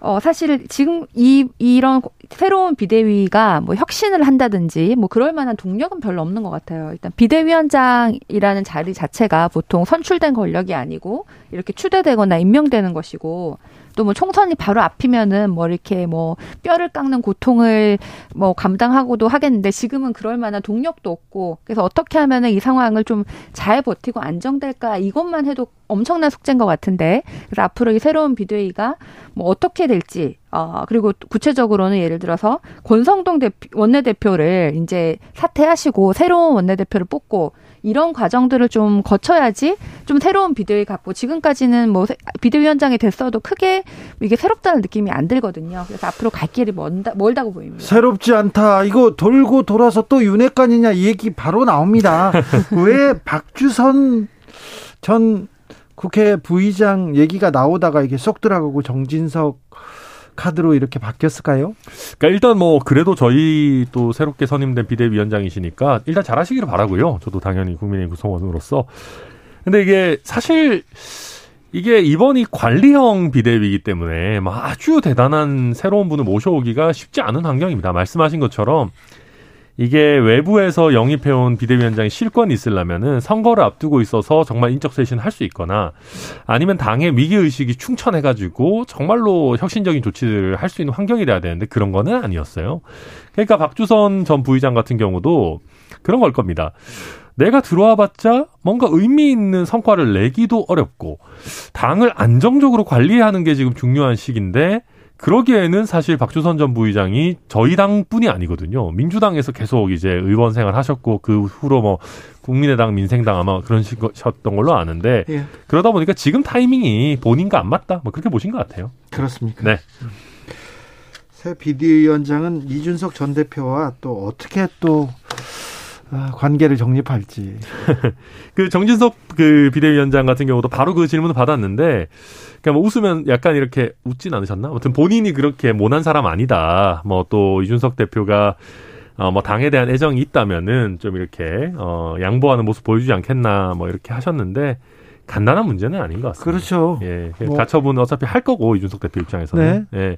E: 어, 사실 지금 이, 이런 새로운 비대위가 뭐 혁신을 한다든지 뭐 그럴 만한 동력은 별로 없는 것 같아요. 일단 비대위원장이라는 자리 자체가 보통 선출된 권력이 아니고 이렇게 추대되거나 임명되는 것이고 또 뭐 총선이 바로 앞이면은 뭐 이렇게 뭐 뼈를 깎는 고통을 뭐 감당하고도 하겠는데 지금은 그럴 만한 동력도 없고 그래서 어떻게 하면은 이 상황을 좀 잘 버티고 안정될까? 이것만 해도 엄청난 숙제인 것 같은데 그래서 앞으로 이 새로운 비대위가 뭐 어떻게 될지 어 그리고 구체적으로는 예를 들어서 권성동 대표, 원내대표를 이제 사퇴하시고 새로운 원내대표를 뽑고 이런 과정들을 좀 거쳐야지 좀 새로운 비대위 갖고 지금까지는 뭐 비대위원장이 됐어도 크게 이게 새롭다는 느낌이 안 들거든요. 그래서 앞으로 갈 길이 멀다, 멀다고 보입니다.
A: 새롭지 않다. 이거 돌고 돌아서 또 윤핵관이냐 이 얘기 바로 나옵니다. 왜 박주선 전 국회 부의장 얘기가 나오다가 이게 쏙 들어가고 정진석 카드로 이렇게 바뀌었을까요?
D: 그러니까 일단 뭐 그래도 저희 또 새롭게 선임된 비대위원장이시니까 일단 잘하시기를 바라고요. 저도 당연히 국민의 구성원으로서. 근데 이게 사실 이게 이번이 관리형 비대위이기 때문에 아주 대단한 새로운 분을 모셔오기가 쉽지 않은 환경입니다. 말씀하신 것처럼 이게 외부에서 영입해온 비대위원장이 실권이 있으려면은 선거를 앞두고 있어서 정말 인적 쇄신을 할수 있거나 아니면 당의 위기 의식이 충천해가지고 정말로 혁신적인 조치를 할 수 있는 환경이 돼야 되는데 그런 거는 아니었어요. 그러니까 박주선 전 부의장 같은 경우도 그런 걸 겁니다. 내가 들어와 봤자 뭔가 의미 있는 성과를 내기도 어렵고 당을 안정적으로 관리하는 게 지금 중요한 시기인데 그러기에는 사실 박주선 전 부의장이 저희 당뿐이 아니거든요. 민주당에서 계속 이제 의원 생활 하셨고 그 후로 뭐 국민의당, 민생당 아마 그런 식이셨던 걸로 아는데 예. 그러다 보니까 지금 타이밍이 본인과 안 맞다. 뭐 그렇게 보신 것 같아요.
A: 그렇습니까?
D: 네.
A: 새 비대위원장은 이준석 전 대표와 또 어떻게 또 아, 관계를 정립할지.
D: 그 정진석 그 비대위원장 같은 경우도 바로 그 질문을 받았는데, 그러니까 뭐 웃으면 약간 이렇게 웃진 않으셨나? 아무튼 본인이 그렇게 모난 사람 아니다. 뭐 또 이준석 대표가 어, 뭐 당에 대한 애정이 있다면은 좀 이렇게 어, 양보하는 모습 보여주지 않겠나 뭐 이렇게 하셨는데 간단한 문제는 아닌 것 같습니다.
A: 그렇죠.
D: 예. 뭐. 가처분 어차피 할 거고 이준석 대표 입장에서는. 네. 예.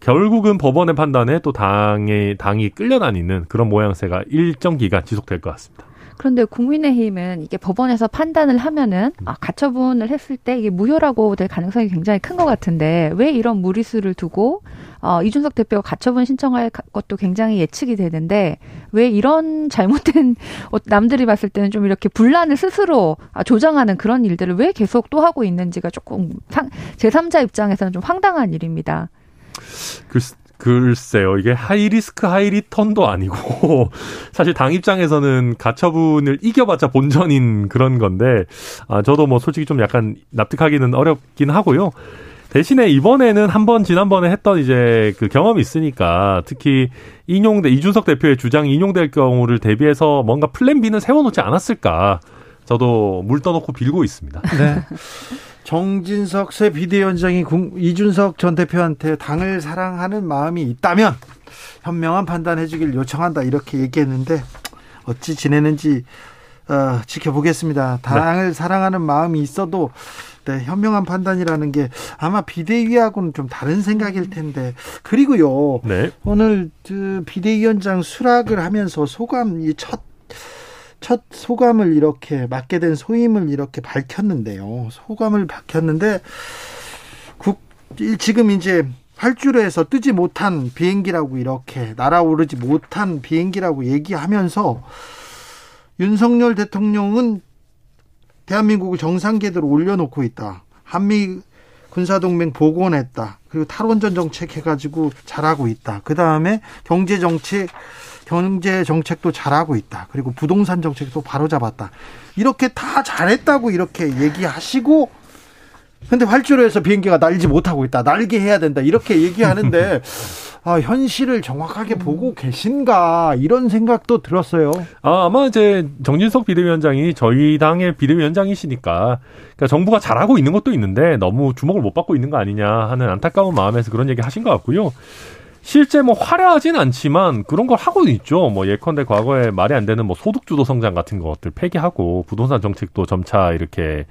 D: 결국은 법원의 판단에 또 당의 당이 끌려다니는 그런 모양새가 일정 기간 지속될 것 같습니다.
E: 그런데 국민의힘은 이게 법원에서 판단을 하면은 아, 가처분을 했을 때 이게 무효라고 될 가능성이 굉장히 큰 것 같은데 왜 이런 무리수를 두고 어, 이준석 대표가 가처분 신청할 것도 굉장히 예측이 되는데 왜 이런 잘못된 어, 남들이 봤을 때는 좀 이렇게 분란을 스스로 아, 조장하는 그런 일들을 왜 계속 또 하고 있는지가 조금 상, 제3자 입장에서는 좀 황당한 일입니다.
D: 글, 글쎄요, 이게 high risk high return도 아니고, 사실 당 입장에서는 가처분을 이겨봤자 본전인 그런 건데, 아, 저도 뭐 솔직히 좀 약간 납득하기는 어렵긴 하고요. 대신에 이번에는 한번 지난번에 했던 이제 그 경험이 있으니까 특히 인용대 이준석 대표의 주장이 인용될 경우를 대비해서 뭔가 plan B는 세워놓지 않았을까. 저도 물 떠놓고 빌고 있습니다. 네.
A: 정진석 새 비대위원장이 이준석 전 대표한테 당을 사랑하는 마음이 있다면 현명한 판단해 주길 요청한다 이렇게 얘기했는데 어찌 지내는지 어, 지켜보겠습니다. 당을 네. 사랑하는 마음이 있어도 네, 현명한 판단이라는 게 아마 비대위하고는 좀 다른 생각일 텐데 그리고요 네. 오늘 그 비대위원장 수락을 하면서 소감 이 첫 첫 소감을 이렇게 맡게 된 소임을 이렇게 밝혔는데요. 소감을 밝혔는데 국 지금 이제 활주로에서 뜨지 못한 비행기라고 이렇게 날아오르지 못한 비행기라고 얘기하면서 윤석열 대통령은 대한민국을 정상궤도로 올려놓고 있다. 한미 군사동맹 복원했다. 그리고 탈원전 정책 해가지고 잘하고 있다. 그 다음에 경제 정책 경제 정책도 잘하고 있다. 그리고 부동산 정책도 바로 잡았다. 이렇게 다 잘했다고 이렇게 얘기하시고 근데 활주로에서 비행기가 날지 못하고 있다. 날게 해야 된다. 이렇게 얘기하는데 아, 현실을 정확하게 보고 계신가 이런 생각도 들었어요.
D: 아, 아마 이제 정진석 비대위원장이 저희 당의 비대위원장이시니까 그러니까 정부가 잘하고 있는 것도 있는데 너무 주목을 못 받고 있는 거 아니냐 하는 안타까운 마음에서 그런 얘기 하신 것 같고요. 실제 뭐 화려하진 않지만 그런 걸 하고 있죠. 뭐 예컨대 과거에 말이 안 되는 뭐 소득주도 성장 같은 것들 폐기하고 부동산 정책도 점차 이렇게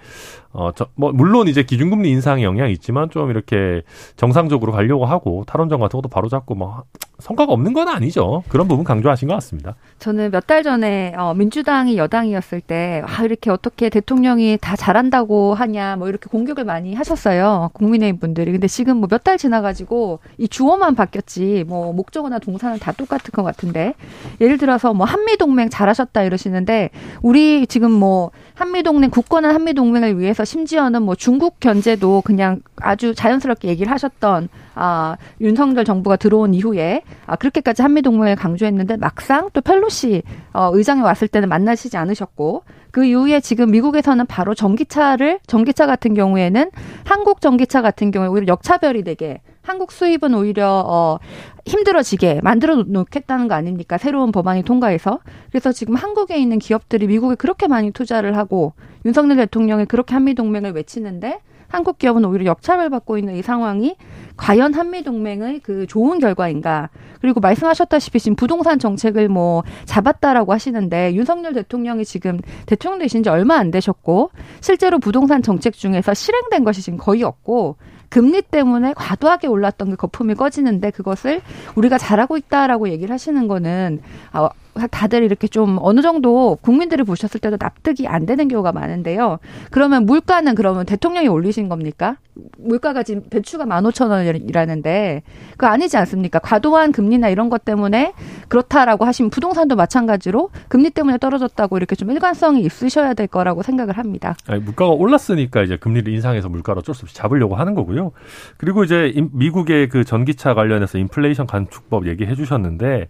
D: 어, 저, 뭐, 물론 이제 기준금리 인상의 영향이 있지만 좀 이렇게 정상적으로 가려고 하고 탈원전 같은 것도 바로잡고 뭐, 성과가 없는 건 아니죠. 그런 부분 강조하신 것 같습니다.
E: 저는 몇 달 전에, 어, 민주당이 여당이었을 때, 아, 이렇게 어떻게 대통령이 다 잘한다고 하냐, 뭐 이렇게 공격을 많이 하셨어요. 국민의힘 분들이. 근데 지금 뭐 몇 달 지나가지고 이 주어만 바뀌었지, 뭐 목적어나 동사는 다 똑같은 것 같은데. 예를 들어서 뭐 한미동맹 잘하셨다 이러시는데, 우리 지금 뭐 한미동맹, 굳건한 한미동맹을 위해서 그래서 심지어는 뭐 중국 견제도 그냥 아주 자연스럽게 얘기를 하셨던 아, 윤석열 정부가 들어온 이후에 아, 그렇게까지 한미 동맹을 강조했는데 막상 또 펠로시 어, 의장이 왔을 때는 만나시지 않으셨고 그 이후에 지금 미국에서는 바로 전기차를 전기차 같은 경우에는 한국 전기차 같은 경우에 오히려 역차별이 되게 한국 수입은 오히려 어 힘들어지게 만들어 놓겠다는 거 아닙니까? 새로운 법안이 통과해서. 그래서 지금 한국에 있는 기업들이 미국에 그렇게 많이 투자를 하고 윤석열 대통령이 그렇게 한미 동맹을 외치는데 한국 기업은 오히려 역차별 받고 있는 이 상황이 과연 한미 동맹의 그 좋은 결과인가? 그리고 말씀하셨다시피 지금 부동산 정책을 뭐 잡았다라고 하시는데 윤석열 대통령이 지금 대통령 되신 지 얼마 안 되셨고 실제로 부동산 정책 중에서 실행된 것이 지금 거의 없고 금리 때문에 과도하게 올랐던 그 거품이 꺼지는데 그것을 우리가 잘하고 있다라고 얘기를 하시는 거는 아, 다들 이렇게 좀 어느 정도 국민들이 보셨을 때도 납득이 안 되는 경우가 많은데요. 그러면 물가는 그러면 대통령이 올리신 겁니까? 물가가 지금 배추가 만 오천 원이라는데 그거 아니지 않습니까? 과도한 금리나 이런 것 때문에 그렇다라고 하시면 부동산도 마찬가지로 금리 때문에 떨어졌다고 이렇게 좀 일관성이 있으셔야 될 거라고 생각을 합니다.
D: 아니, 물가가 올랐으니까 이제 금리를 인상해서 물가를 어쩔 수 없이 잡으려고 하는 거고요. 그리고 이제 미국의 그 전기차 관련해서 인플레이션 간축법 얘기해 주셨는데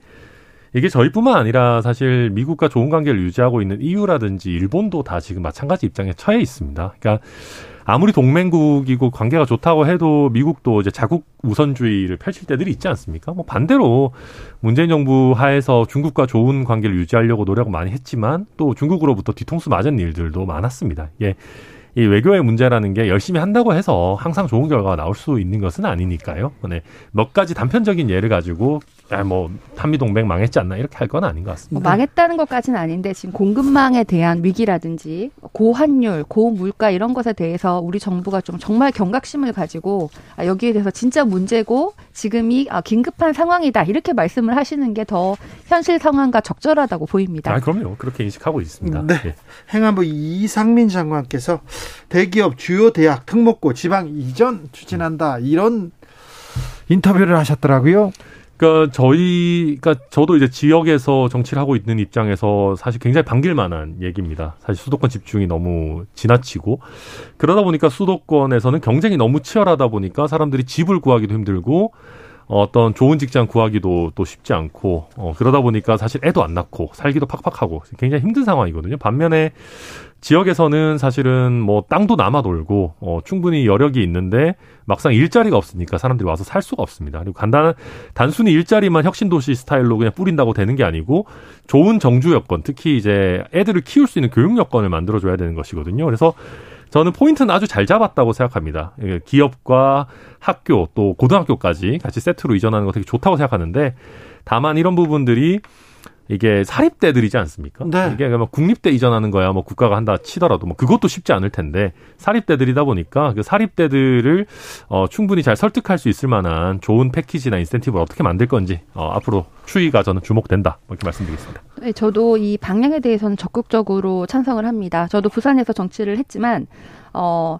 D: 이게 저희뿐만 아니라 사실 미국과 좋은 관계를 유지하고 있는 EU라든지 일본도 다 지금 마찬가지 입장에 처해 있습니다. 그러니까 아무리 동맹국이고 관계가 좋다고 해도 미국도 이제 자국 우선주의를 펼칠 때들이 있지 않습니까? 뭐 반대로 문재인 정부 하에서 중국과 좋은 관계를 유지하려고 노력을 많이 했지만 또 중국으로부터 뒤통수 맞은 일들도 많았습니다. 예. 이 외교의 문제라는 게 열심히 한다고 해서 항상 좋은 결과가 나올 수 있는 것은 아니니까요. 네. 몇 가지 단편적인 예를 가지고 야, 뭐 한미 동맹 망했지 않나 이렇게 할 건 아닌 것 같습니다.
E: 뭐 망했다는 것까지는 아닌데 지금 공급망에 대한 위기라든지 고환율, 고물가 이런 것에 대해서 우리 정부가 좀 정말 경각심을 가지고 아, 여기에 대해서 진짜 문제고 지금이 아, 긴급한 상황이다 이렇게 말씀을 하시는 게 더 현실 상황과 적절하다고 보입니다.
D: 아, 그럼요. 그렇게 인식하고 있습니다.
A: 네. 네. 행안부 이상민 장관께서 대기업 주요 대학 특목고 지방 이전 추진한다 이런 인터뷰를 하셨더라고요.
D: 그러니까 저희, 그러니까 저도 이제 지역에서 정치를 하고 있는 입장에서 사실 굉장히 반길 만한 얘기입니다. 사실 수도권 집중이 너무 지나치고 그러다 보니까 수도권에서는 경쟁이 너무 치열하다 보니까 사람들이 집을 구하기도 힘들고 어떤 좋은 직장 구하기도 또 쉽지 않고 어, 그러다 보니까 사실 애도 안 낳고 살기도 팍팍하고 굉장히 힘든 상황이거든요. 반면에 지역에서는 사실은 뭐 땅도 남아 돌고 어, 충분히 여력이 있는데 막상 일자리가 없으니까 사람들이 와서 살 수가 없습니다. 그리고 간단한 단순히 일자리만 혁신 도시 스타일로 그냥 뿌린다고 되는 게 아니고 좋은 정주 여건, 특히 이제 애들을 키울 수 있는 교육 여건을 만들어 줘야 되는 것이거든요. 그래서 저는 포인트는 아주 잘 잡았다고 생각합니다. 기업과 학교 또 고등학교까지 같이 세트로 이전하는 거 되게 좋다고 생각하는데 다만 이런 부분들이 이게 사립대들이지 않습니까? 네. 이게 뭐 국립대 이전하는 거야 뭐 국가가 한다 치더라도 뭐 그것도 쉽지 않을 텐데 사립대들이다 보니까 그 사립대들을 어 충분히 잘 설득할 수 있을 만한 좋은 패키지나 인센티브를 어떻게 만들 건지 어 앞으로 추이가 저는 주목된다 뭐 이렇게 말씀드리겠습니다.
E: 네, 저도 이 방향에 대해서는 적극적으로 찬성을 합니다. 저도 부산에서 정치를 했지만 어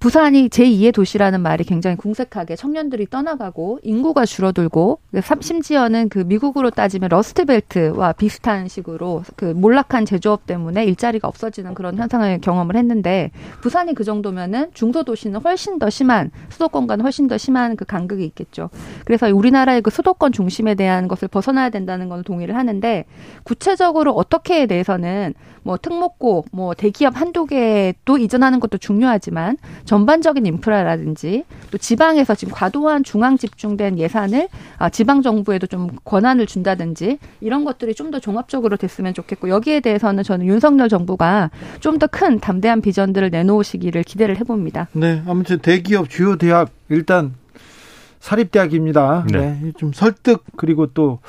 E: 부산이 제2의 도시라는 말이 굉장히 궁색하게 청년들이 떠나가고 인구가 줄어들고 심지어는 그 미국으로 따지면 러스트벨트와 비슷한 식으로 그 몰락한 제조업 때문에 일자리가 없어지는 그런 현상을 경험을 했는데 부산이 그 정도면은 중소도시는 훨씬 더 심한 수도권과는 훨씬 더 심한 그 간극이 있겠죠. 그래서 우리나라의 그 수도권 중심에 대한 것을 벗어나야 된다는 건 동의를 하는데 구체적으로 어떻게에 대해서는 뭐 특목고 뭐 대기업 한두 개도 이전하는 것도 중요하지만 전반적인 인프라라든지 또 지방에서 지금 과도한 중앙 집중된 예산을 아, 지방 정부에도 좀 권한을 준다든지 이런 것들이 좀 더 종합적으로 됐으면 좋겠고 여기에 대해서는 저는 윤석열 정부가 좀 더 큰 담대한 비전들을 내놓으시기를 기대를 해봅니다.
A: 네, 아무튼 대기업 주요 대학 일단 사립대학입니다. 네. 네. 좀 설득 그리고 또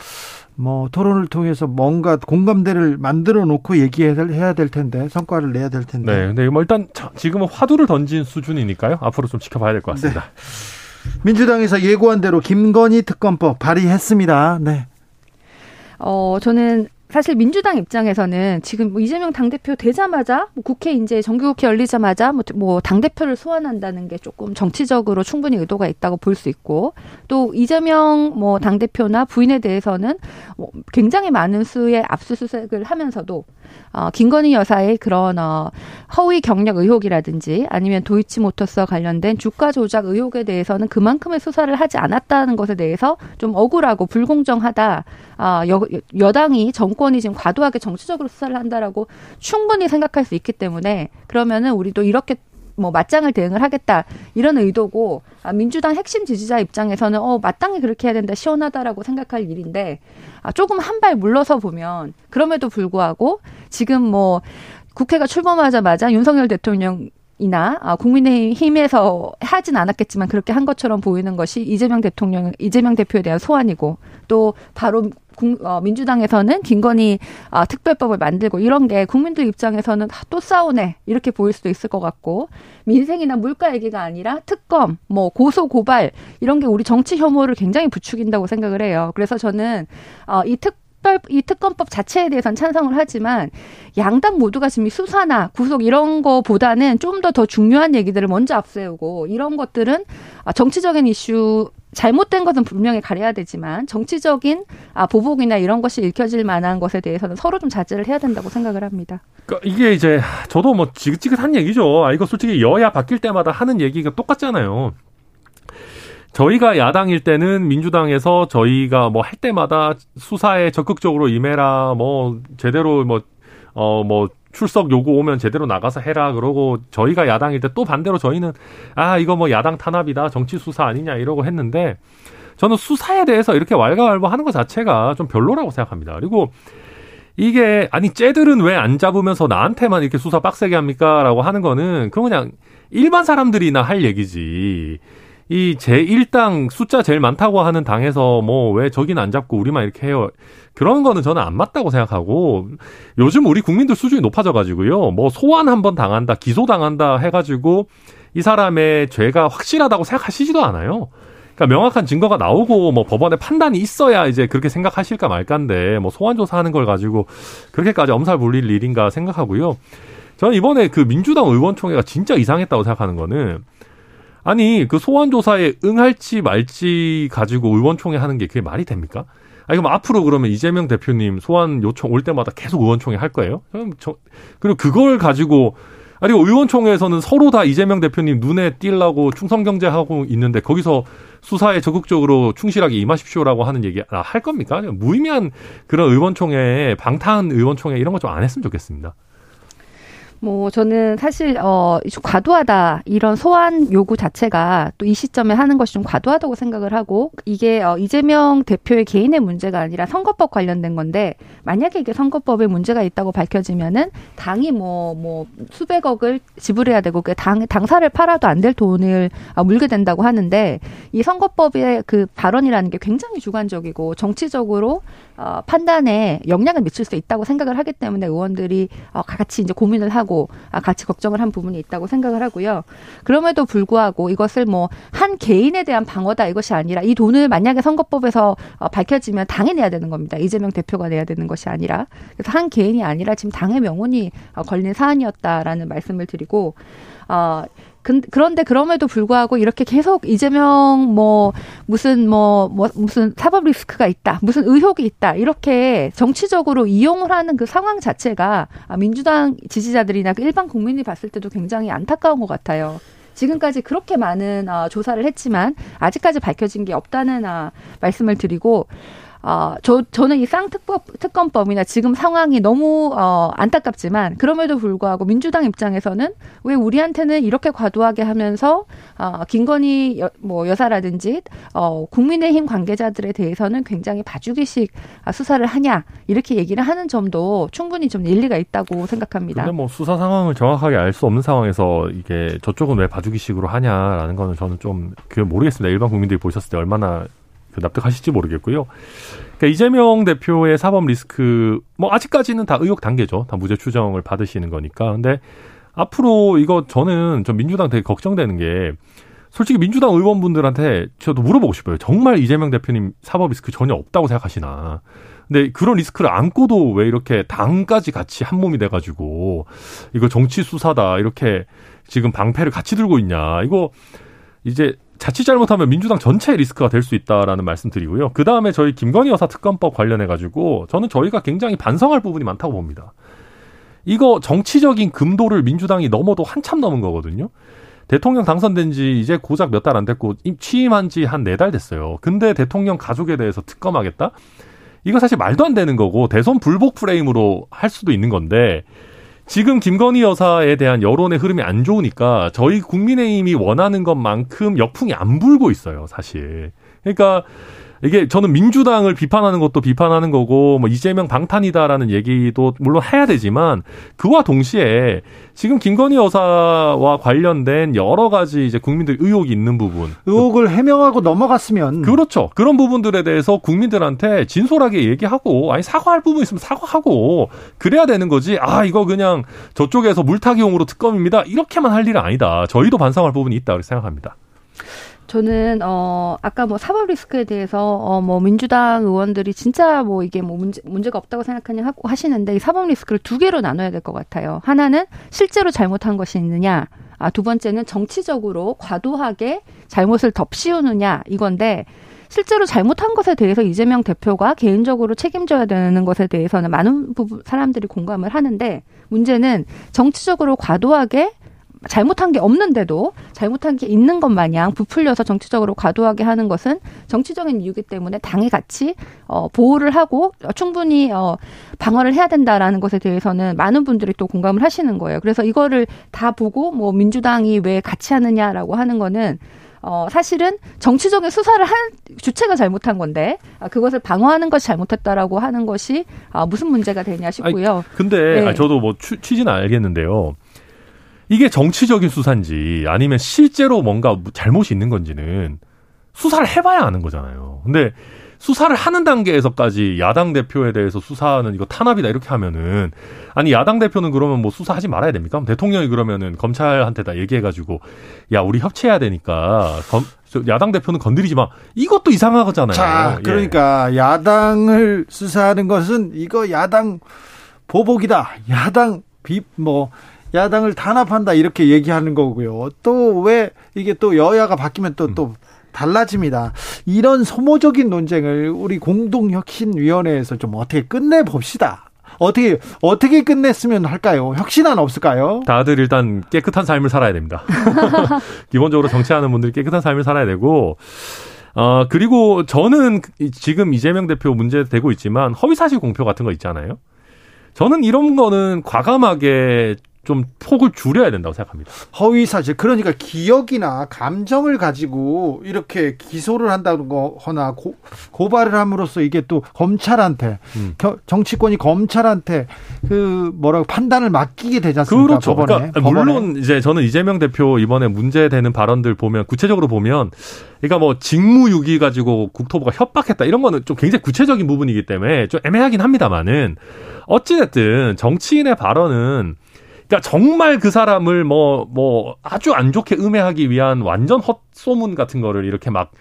A: 뭐 토론을 통해서 뭔가 공감대를 만들어 놓고 얘기해야 될 텐데 성과를 내야 될 텐데.
D: 네, 근데 뭐 일단 지금은 화두를 던진 수준이니까요. 앞으로 좀 지켜봐야 될 것 같습니다.
A: 네. 민주당에서 예고한 대로 김건희 특검법 발의했습니다. 네.
E: 어, 저는 사실 민주당 입장에서는 지금 뭐 이재명 당대표 되자마자 뭐 국회 이제 정기국회 열리자마자 뭐, 뭐 당대표를 소환한다는 게 조금 정치적으로 충분히 의도가 있다고 볼 수 있고 또 이재명 뭐 당대표나 부인에 대해서는 뭐 굉장히 많은 수의 압수수색을 하면서도 어, 김건희 여사의 그런 어, 허위 경력 의혹이라든지 아니면 도이치모터스와 관련된 주가 조작 의혹에 대해서는 그만큼의 수사를 하지 않았다는 것에 대해서 좀 억울하고 불공정하다. 아, 여, 여당이 정 권이 지금 과도하게 정치적으로 수사를 한다라고 충분히 생각할 수 있기 때문에 그러면은 우리도 이렇게 뭐 맞짱을 대응을 하겠다 이런 의도고 아, 민주당 핵심 지지자 입장에서는 어 마땅히 그렇게 해야 된다 시원하다라고 생각할 일인데 아, 조금 한 발 물러서 보면 그럼에도 불구하고 지금 뭐 국회가 출범하자마자 윤석열 대통령 이나 아, 국민의힘에서 하진 않았겠지만 그렇게 한 것처럼 보이는 것이 이재명 대통령, 이재명 대표에 대한 소환이고 또 바로 어, 민주당에서는 김건희 아, 특별법을 만들고 이런 게 국민들 입장에서는 아, 또 싸우네 이렇게 보일 수도 있을 것 같고 민생이나 물가 얘기가 아니라 특검, 뭐 고소 고발 이런 게 우리 정치 혐오를 굉장히 부추긴다고 생각을 해요. 그래서 저는 어, 이 특, 이 특검법 자체에 대해서는 찬성을 하지만 양당 모두가 지금 수사나 구속 이런 거보다는 좀 더더 중요한 얘기들을 먼저 앞세우고 이런 것들은 아, 정치적인 이슈 잘못된 것은 분명히 가려야 되지만 정치적인 아, 보복이나 이런 것이 읽혀질 만한 것에 대해서는 서로 좀 자제를 해야 된다고 생각을 합니다.
D: 그러니까 이게 이제 저도 뭐 지긋지긋한 얘기죠. 아, 이거 솔직히 여야 바뀔 때마다 하는 얘기가 똑같잖아요. 저희가 야당일 때는 민주당에서 저희가 뭐 할 때마다 수사에 적극적으로 임해라, 뭐 제대로 뭐, 어, 뭐 출석 요구 오면 제대로 나가서 해라 그러고 저희가 야당일 때 또 반대로 저희는 아 이거 뭐 야당 탄압이다 정치 수사 아니냐 이러고 했는데 저는 수사에 대해서 이렇게 왈가왈부 하는 것 자체가 좀 별로라고 생각합니다. 그리고 이게 아니 쟤들은 왜 안 잡으면서 나한테만 이렇게 수사 빡세게 합니까라고 하는 거는 그건 그냥 일반 사람들이나 할 얘기지. 이 제1당 숫자 제일 많다고 하는 당에서 뭐 왜 저긴 안 잡고 우리만 이렇게 해요. 그런 거는 저는 안 맞다고 생각하고 요즘 우리 국민들 수준이 높아져 가지고요. 뭐 소환 한번 당한다, 기소 당한다 해 가지고 이 사람의 죄가 확실하다고 생각하시지도 않아요. 그러니까 명확한 증거가 나오고 뭐 법원의 판단이 있어야 이제 그렇게 생각하실까 말까인데 뭐 소환 조사하는 걸 가지고 그렇게까지 엄살 부릴 일인가 생각하고요. 저는 이번에 그 민주당 의원총회가 진짜 이상했다고 생각하는 거는 아니 그 소환 조사에 응할지 말지 가지고 의원총회 하는 게 그게 말이 됩니까? 아니 그럼 앞으로 그러면 이재명 대표님 소환 요청 올 때마다 계속 의원총회 할 거예요? 그럼 저 그리고 그걸 가지고 아니 의원총회에서는 서로 다 이재명 대표님 눈에 띄려고 충성 경제하고 있는데 거기서 수사에 적극적으로 충실하게 임하십시오라고 하는 얘기 아, 할 겁니까? 무의미한 그런 의원총회, 방탄 의원총회 이런 거 좀 안 했으면 좋겠습니다.
E: 뭐 저는 사실 어 과도하다 이런 소환 요구 자체가 또 이 시점에 하는 것이 좀 과도하다고 생각을 하고 이게 어 이재명 대표의 개인의 문제가 아니라 선거법 관련된 건데 만약에 이게 선거법에 문제가 있다고 밝혀지면은 당이 뭐뭐 뭐 수백억을 지불해야 되고 그당 당사를 팔아도 안 될 돈을 어, 물게 된다고 하는데 이 선거법의 그 발언이라는 게 굉장히 주관적이고 정치적으로 어 판단에 영향을 미칠 수 있다고 생각을 하기 때문에 의원들이 어 같이 이제 고민을 하고 아, 같이 걱정을 한 부분이 있다고 생각을 하고요. 그럼에도 불구하고 이것을 뭐 한 개인에 대한 방어다 이것이 아니라 이 돈을 만약에 선거법에서 어, 밝혀지면 당이 내야 되는 겁니다. 이재명 대표가 내야 되는 것이 아니라 그래서 한 개인이 아니라 지금 당의 명운이 어, 걸린 사안이었다라는 말씀을 드리고 어, 그런데 그럼에도 불구하고 이렇게 계속 이재명 뭐 무슨 뭐, 뭐 무슨 사법 리스크가 있다, 무슨 의혹이 있다 이렇게 정치적으로 이용을 하는 그 상황 자체가 민주당 지지자들이나 그 일반 국민이 봤을 때도 굉장히 안타까운 것 같아요. 지금까지 그렇게 많은 어, 조사를 했지만 아직까지 밝혀진 게 없다는 어, 말씀을 드리고 어, 저, 저는 이 쌍특법, 특검법이나 지금 상황이 너무, 어, 안타깝지만, 그럼에도 불구하고 민주당 입장에서는 왜 우리한테는 이렇게 과도하게 하면서, 어, 김건희 여, 뭐 여사라든지, 어, 국민의힘 관계자들에 대해서는 굉장히 봐주기식 수사를 하냐, 이렇게 얘기를 하는 점도 충분히 좀 일리가 있다고 생각합니다.
D: 근데 뭐 수사 상황을 정확하게 알 수 없는 상황에서 이게 저쪽은 왜 봐주기식으로 하냐라는 거는 저는 좀, 그 모르겠습니다. 일반 국민들이 보셨을 때 얼마나 그 납득하실지 모르겠고요. 그러니까 이재명 대표의 사법 리스크 뭐 아직까지는 다 의혹 단계죠. 다 무죄 추정을 받으시는 거니까. 근데 앞으로 이거 저는 전 민주당 되게 걱정되는 게 솔직히 민주당 의원분들한테 저도 물어보고 싶어요. 정말 이재명 대표님 사법 리스크 전혀 없다고 생각하시나. 근데 그런 리스크를 안고도 왜 이렇게 당까지 같이 한 몸이 돼가지고 이거 정치 수사다 이렇게 지금 방패를 같이 들고 있냐. 이거 이제 자칫 잘못하면 민주당 전체 리스크가 될 수 있다라는 말씀드리고요. 그 다음에 저희 김건희 여사 특검법 관련해 가지고 저는 저희가 굉장히 반성할 부분이 많다고 봅니다. 이거 정치적인 금도를 민주당이 넘어도 한참 넘은 거거든요. 대통령 당선된 지 이제 고작 몇 달 안 됐고 취임한 지 한 네 달 됐어요. 근데 대통령 가족에 대해서 특검하겠다? 이거 사실 말도 안 되는 거고 대선 불복 프레임으로 할 수도 있는 건데 지금 김건희 여사에 대한 여론의 흐름이 안 좋으니까 저희 국민의힘이 원하는 것만큼 역풍이 안 불고 있어요, 사실. 그러니까 이게 저는 민주당을 비판하는 것도 비판하는 거고 뭐 이재명 방탄이다라는 얘기도 물론 해야 되지만 그와 동시에 지금 김건희 여사와 관련된 여러 가지 이제 국민들 의혹이 있는 부분.
A: 의혹을 해명하고 넘어갔으면.
D: 그렇죠. 그런 부분들에 대해서 국민들한테 진솔하게 얘기하고 아니 사과할 부분 있으면 사과하고 그래야 되는 거지. 아 이거 그냥 저쪽에서 물타기용으로 특검입니다. 이렇게만 할 일은 아니다. 저희도 반성할 부분이 있다. 고 생각합니다.
E: 저는 어 아까 뭐 사법 리스크에 대해서 어 뭐 민주당 의원들이 진짜 뭐 이게 뭐 문제 문제가 없다고 생각하냐 하고 하시는데 이 사법 리스크를 두 개로 나눠야 될 것 같아요. 하나는 실제로 잘못한 것이 있느냐. 아, 두 번째는 정치적으로 과도하게 잘못을 덮씌우느냐 이건데 실제로 잘못한 것에 대해서 이재명 대표가 개인적으로 책임져야 되는 것에 대해서는 많은 부분 사람들이 공감을 하는데 문제는 정치적으로 과도하게 잘못한 게 없는데도 잘못한 게 있는 것 마냥 부풀려서 정치적으로 과도하게 하는 것은 정치적인 이유기 때문에 당이 같이 어, 보호를 하고 충분히 어, 방어를 해야 된다라는 것에 대해서는 많은 분들이 또 공감을 하시는 거예요. 그래서 이거를 다 보고 뭐 민주당이 왜 같이 하느냐라고 하는 거는 어, 사실은 정치적인 수사를 한 주체가 잘못한 건데 아, 그것을 방어하는 것이 잘못했다라고 하는 것이 아, 무슨 문제가 되냐 싶고요. 아니,
D: 근데 네. 아 저도 뭐 취, 취지는 알겠는데요. 이게 정치적인 수사인지 아니면 실제로 뭔가 잘못이 있는 건지는 수사를 해봐야 아는 거잖아요. 근데 수사를 하는 단계에서까지 야당 대표에 대해서 수사는 이거 탄압이다 이렇게 하면은 아니 야당 대표는 그러면 뭐 수사하지 말아야 됩니까? 대통령이 그러면은 검찰한테 다 얘기해가지고 야 우리 협치해야 되니까 검, 야당 대표는 건드리지 마 이것도 이상하잖아요.
A: 자 예. 그러니까 예. 야당을 수사하는 것은 이거 야당 보복이다. 야당 비뭐 야당을 단합한다 이렇게 얘기하는 거고요. 또 왜 이게 또 여야가 바뀌면 또또 달라집니다. 이런 소모적인 논쟁을 우리 공동혁신위원회에서 좀 어떻게 끝내 봅시다. 어떻게 어떻게 끝냈으면 할까요? 혁신안 없을까요?
D: 다들 일단 깨끗한 삶을 살아야 됩니다. 기본적으로 정치하는 분들이 깨끗한 삶을 살아야 되고 어 그리고 저는 지금 이재명 대표 문제 되고 있지만 허위사실 공표 같은 거 있잖아요. 저는 이런 거는 과감하게 좀 폭을 줄여야 된다고 생각합니다.
A: 허위 사실 그러니까 기억이나 감정을 가지고 이렇게 기소를 한다거나 고, 고발을 함으로써 이게 또 검찰한테 음. 정치권이 검찰한테 그 뭐라고 판단을 맡기게 되지 않습니까?
D: 그렇죠. 법원에. 그러니까 법원에. 물론 이제 저는 이재명 대표 이번에 문제되는 발언들 보면 구체적으로 보면 그러니까 뭐 직무유기 가지고 국토부가 협박했다 이런 거는 좀 굉장히 구체적인 부분이기 때문에 좀 애매하긴 합니다만은 어찌됐든 정치인의 발언은 그러니까 정말 그 사람을 뭐뭐 뭐 아주 안 좋게 음해하기 위한 완전 헛소문 같은 거를 이렇게 막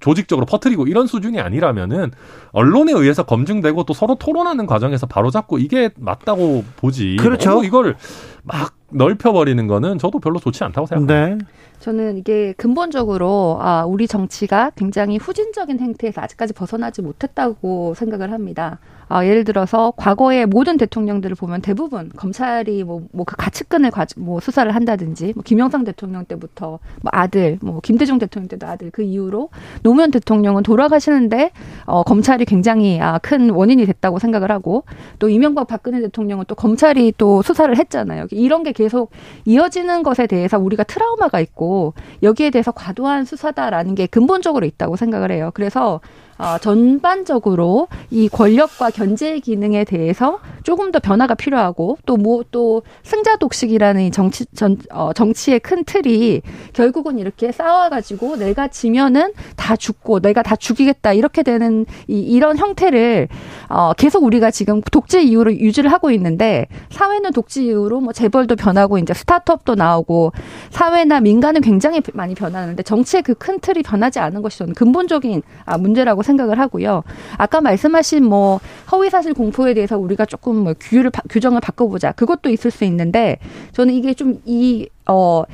D: 조직적으로 퍼뜨리고 이런 수준이 아니라면은 언론에 의해서 검증되고 또 서로 토론하는 과정에서 바로잡고 이게 맞다고 보지.
A: 그렇죠.
D: 이걸 막 넓혀버리는 거는 저도 별로 좋지 않다고 생각합니다.
E: 네. 저는 이게 근본적으로 아, 우리 정치가 굉장히 후진적인 행태에서 아직까지 벗어나지 못했다고 생각을 합니다. 아, 예를 들어서 과거의 모든 대통령들을 보면 대부분 검찰이 뭐 뭐 그 가치권을 가, 뭐 수사를 한다든지 뭐 김영삼 대통령 때부터 뭐 아들 뭐 김대중 대통령 때도 아들 그 이후로 노무현 대통령은 돌아가시는데 어, 검찰이 굉장히 아, 큰 원인이 됐다고 생각을 하고 또 이명박 박근혜 대통령은 또 검찰이 또 수사를 했잖아요. 이런 게 계속 이어지는 것에 대해서 우리가 트라우마가 있고 여기에 대해서 과도한 수사다라는 게 근본적으로 있다고 생각을 해요. 그래서 어, 전반적으로 이 권력과 견제 기능에 대해서 조금 더 변화가 필요하고 또 뭐또 뭐, 승자 독식이라는 이 정치 전 어, 정치의 큰 틀이 결국은 이렇게 싸워가지고 내가 지면은 다 죽고 내가 다 죽이겠다 이렇게 되는 이, 이런 형태를 어, 계속 우리가 지금 독재 이후로 유지를 하고 있는데 사회는 독재 이후로 뭐 재벌도 변하고 이제 스타트업도 나오고 사회나 민간은 굉장히 많이 변하는데 정치의 그 큰 틀이 변하지 않은 것이 저는 근본적인 아, 문제라고 생각을 하고요. 아까 말씀하신 뭐 허위 사실 공포에 대해서 우리가 조금 뭐 규율을 규정을 바꿔보자. 그것도 있을 수 있는데 저는 이게 좀이 어.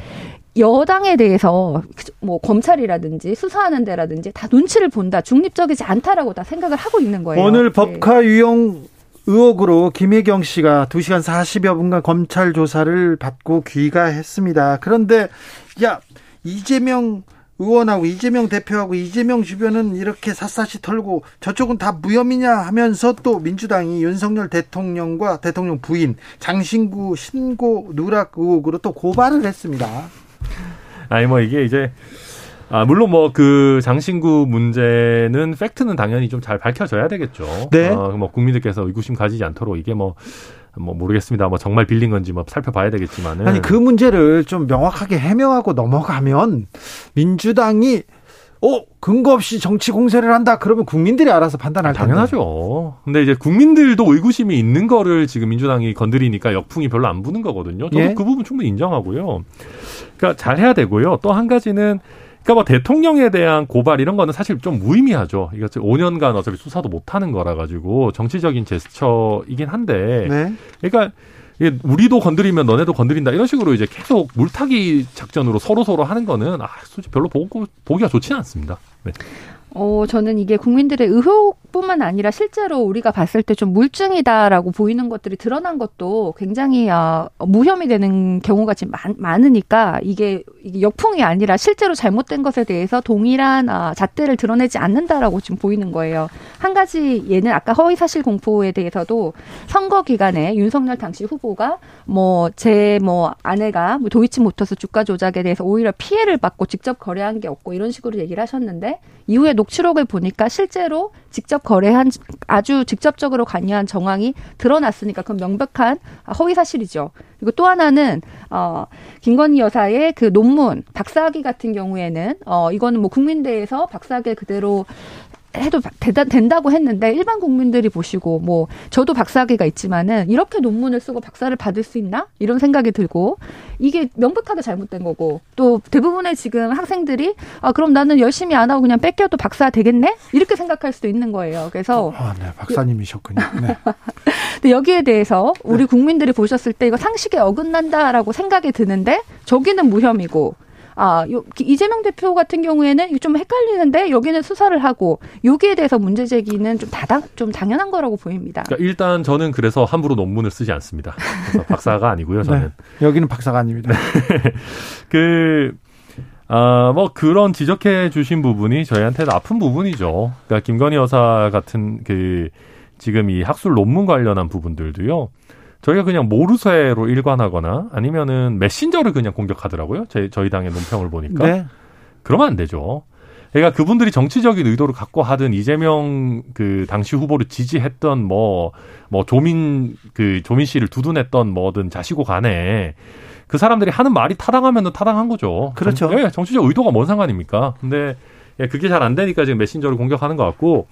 E: 여당에 대해서 뭐 검찰이라든지 수사하는 데라든지 다 눈치를 본다 중립적이지 않다라고 다 생각을 하고 있는 거예요.
A: 오늘 네. 법카 유용 의혹으로 김혜경 씨가 2시간 40여 분간 검찰 조사를 받고 귀가했습니다. 그런데 야 이재명 의원하고 이재명 대표하고 이재명 주변은 이렇게 샅샅이 털고 저쪽은 다 무혐의냐 하면서 또 민주당이 윤석열 대통령과 대통령 부인 장신구 신고 누락 의혹으로 또 고발을 했습니다.
D: 아니 뭐 이게 이제 아, 물론 뭐 그 장신구 문제는 팩트는 당연히 좀 잘 밝혀져야 되겠죠.
A: 네.
D: 어, 뭐 국민들께서 의구심 가지지 않도록 이게 뭐 뭐 모르겠습니다. 뭐 정말 빌린 건지 뭐 살펴봐야 되겠지만은
A: 아니 그 문제를 좀 명확하게 해명하고 넘어가면 민주당이 어 근거 없이 정치 공세를 한다 그러면 국민들이 알아서 판단할
D: 텐데. 당연하죠. 근데 이제 국민들도 의구심이 있는 거를 지금 민주당이 건드리니까 역풍이 별로 안 부는 거거든요. 저도 예? 그 부분 충분히 인정하고요. 그러니까 잘 해야 되고요. 또 한 가지는 그러니까 뭐 대통령에 대한 고발 이런 거는 사실 좀 무의미하죠. 이거 5년간 어차피 수사도 못 하는 거라 가지고 정치적인 제스처이긴 한데. 네. 그러니까 우리도 건드리면 너네도 건드린다 이런 식으로 이제 계속 물타기 작전으로 서로 서로 하는 거는 아 솔직히 별로 보고 보기가 좋지는 않습니다. 네.
E: 어, 저는 이게 국민들의 의혹뿐만 아니라 실제로 우리가 봤을 때 좀 물증이다라고 보이는 것들이 드러난 것도 굉장히 어, 무혐의 되는 경우가 지금 많, 많으니까 이게, 이게 역풍이 아니라 실제로 잘못된 것에 대해서 동일한 어, 잣대를 드러내지 않는다라고 지금 보이는 거예요. 한 가지 얘는 아까 허위 사실 공포에 대해서도 선거 기간에 윤석열 당시 후보가 뭐 제뭐 뭐 아내가 뭐 도이치모터스 주가 조작에 대해서 오히려 피해를 받고 직접 거래한 게 없고 이런 식으로 얘기를 하셨는데 이후에 녹취록을 보니까 실제로 직접 거래한 아주 직접적으로 관여한 정황이 드러났으니까 그건 명백한 허위 사실이죠. 그리고 또 하나는 어 김건희 여사의 그 논문 박사학위 같은 경우에는 어 이거는 뭐 국민대에서 박사학위 그대로 해도 대단, 된다고 했는데 일반 국민들이 보시고 뭐 저도 박사학위가 있지만은 이렇게 논문을 쓰고 박사를 받을 수 있나 이런 생각이 들고 이게 명백하게 잘못된 거고 또 대부분의 지금 학생들이 아 그럼 나는 열심히 안 하고 그냥 뺏겨도 박사 되겠네 이렇게 생각할 수도 있는 거예요. 그래서
A: 아, 네, 박사님이셨군요. 네.
E: 근데 여기에 대해서 우리 국민들이 보셨을 때 이거 상식에 어긋난다라고 생각이 드는데 저기는 무혐의고 아, 요, 이재명 대표 같은 경우에는 좀 헷갈리는데 여기는 수사를 하고 여기에 대해서 문제 제기는 좀 다당 좀 당연한 거라고 보입니다.
D: 그러니까 일단 저는 그래서 함부로 논문을 쓰지 않습니다. 그래서 박사가 아니고요, 저는.
A: 네, 여기는 박사가 아닙니다.
D: 그 아, 뭐 그런 지적해 주신 부분이 저희한테는 아픈 부분이죠. 그러니까 김건희 여사 같은 그 지금 이 학술 논문 관련한 부분들도요. 저희가 그냥 모르쇠로 일관하거나 아니면은 메신저를 그냥 공격하더라고요. 제, 저희 당의 논평을 보니까. 네. 그러면 안 되죠. 그러니까 그분들이 정치적인 의도를 갖고 하든 이재명 그 당시 후보를 지지했던 뭐뭐 뭐 조민 그 조민 씨를 두둔했던 뭐든 자시고 간에 그 사람들이 하는 말이 타당하면 타당한 거죠.
A: 그렇죠.
D: 정, 예, 정치적 의도가 뭔 상관입니까? 근데 예, 그게 잘 안 되니까 지금 메신저를 공격하는 것 같고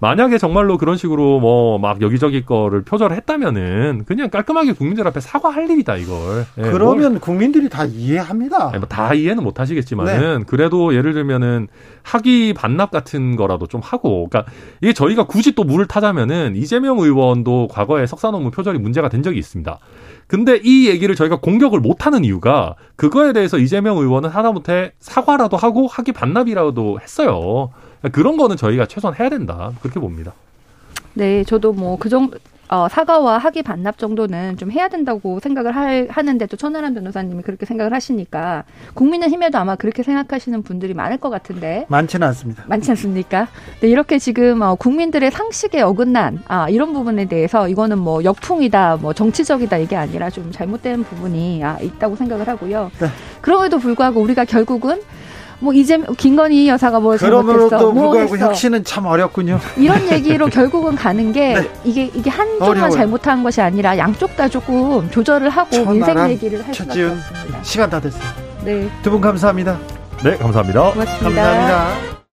D: 만약에 정말로 그런 식으로 뭐 막 여기저기 거를 표절을 했다면은 그냥 깔끔하게 국민들 앞에 사과할 일이다 이걸.
A: 예, 그러면 뭘. 국민들이 다 이해합니다.
D: 아니, 뭐다 이해는 못 하시겠지만은 네. 그래도 예를 들면은 학위 반납 같은 거라도 좀 하고 그러니까 이게 저희가 굳이 또 물을 타자면은 이재명 의원도 과거에 석사 논문 표절이 문제가 된 적이 있습니다. 근데 이 얘기를 저희가 공격을 못 하는 이유가 그거에 대해서 이재명 의원은 하다못해 사과라도 하고 학위 반납이라도 했어요. 그런 거는 저희가 최소한 해야 된다. 그렇게 봅니다.
E: 네, 저도 뭐 그 정도 어, 사과와 학위 반납 정도는 좀 해야 된다고 생각을 할, 하는데 또 천하람 변호사님이 그렇게 생각을 하시니까 국민의힘에도 아마 그렇게 생각하시는 분들이 많을 것 같은데
A: 많지는 않습니다.
E: 많지 않습니까? 네, 이렇게 지금 어, 국민들의 상식에 어긋난 아, 이런 부분에 대해서 이거는 뭐 역풍이다, 뭐 정치적이다 이게 아니라 좀 잘못된 부분이 아, 있다고 생각을 하고요. 네. 그럼에도 불구하고 우리가 결국은 뭐 이제 김건희 여사가 뭘
A: 잘못했어. 뭐 불구하고 혁신은 참 어렵군요.
E: 이런 얘기로 결국은 가는 게 네. 이게 이게 한쪽만 잘못한 것이 아니라 양쪽 다 조금 조절을 하고 인생 얘기를 할 수밖에 없습니다.
A: 시간 다 됐어요. 네. 두 분 감사합니다.
D: 네, 감사합니다.
E: 고맙습니다.
A: 감사합니다.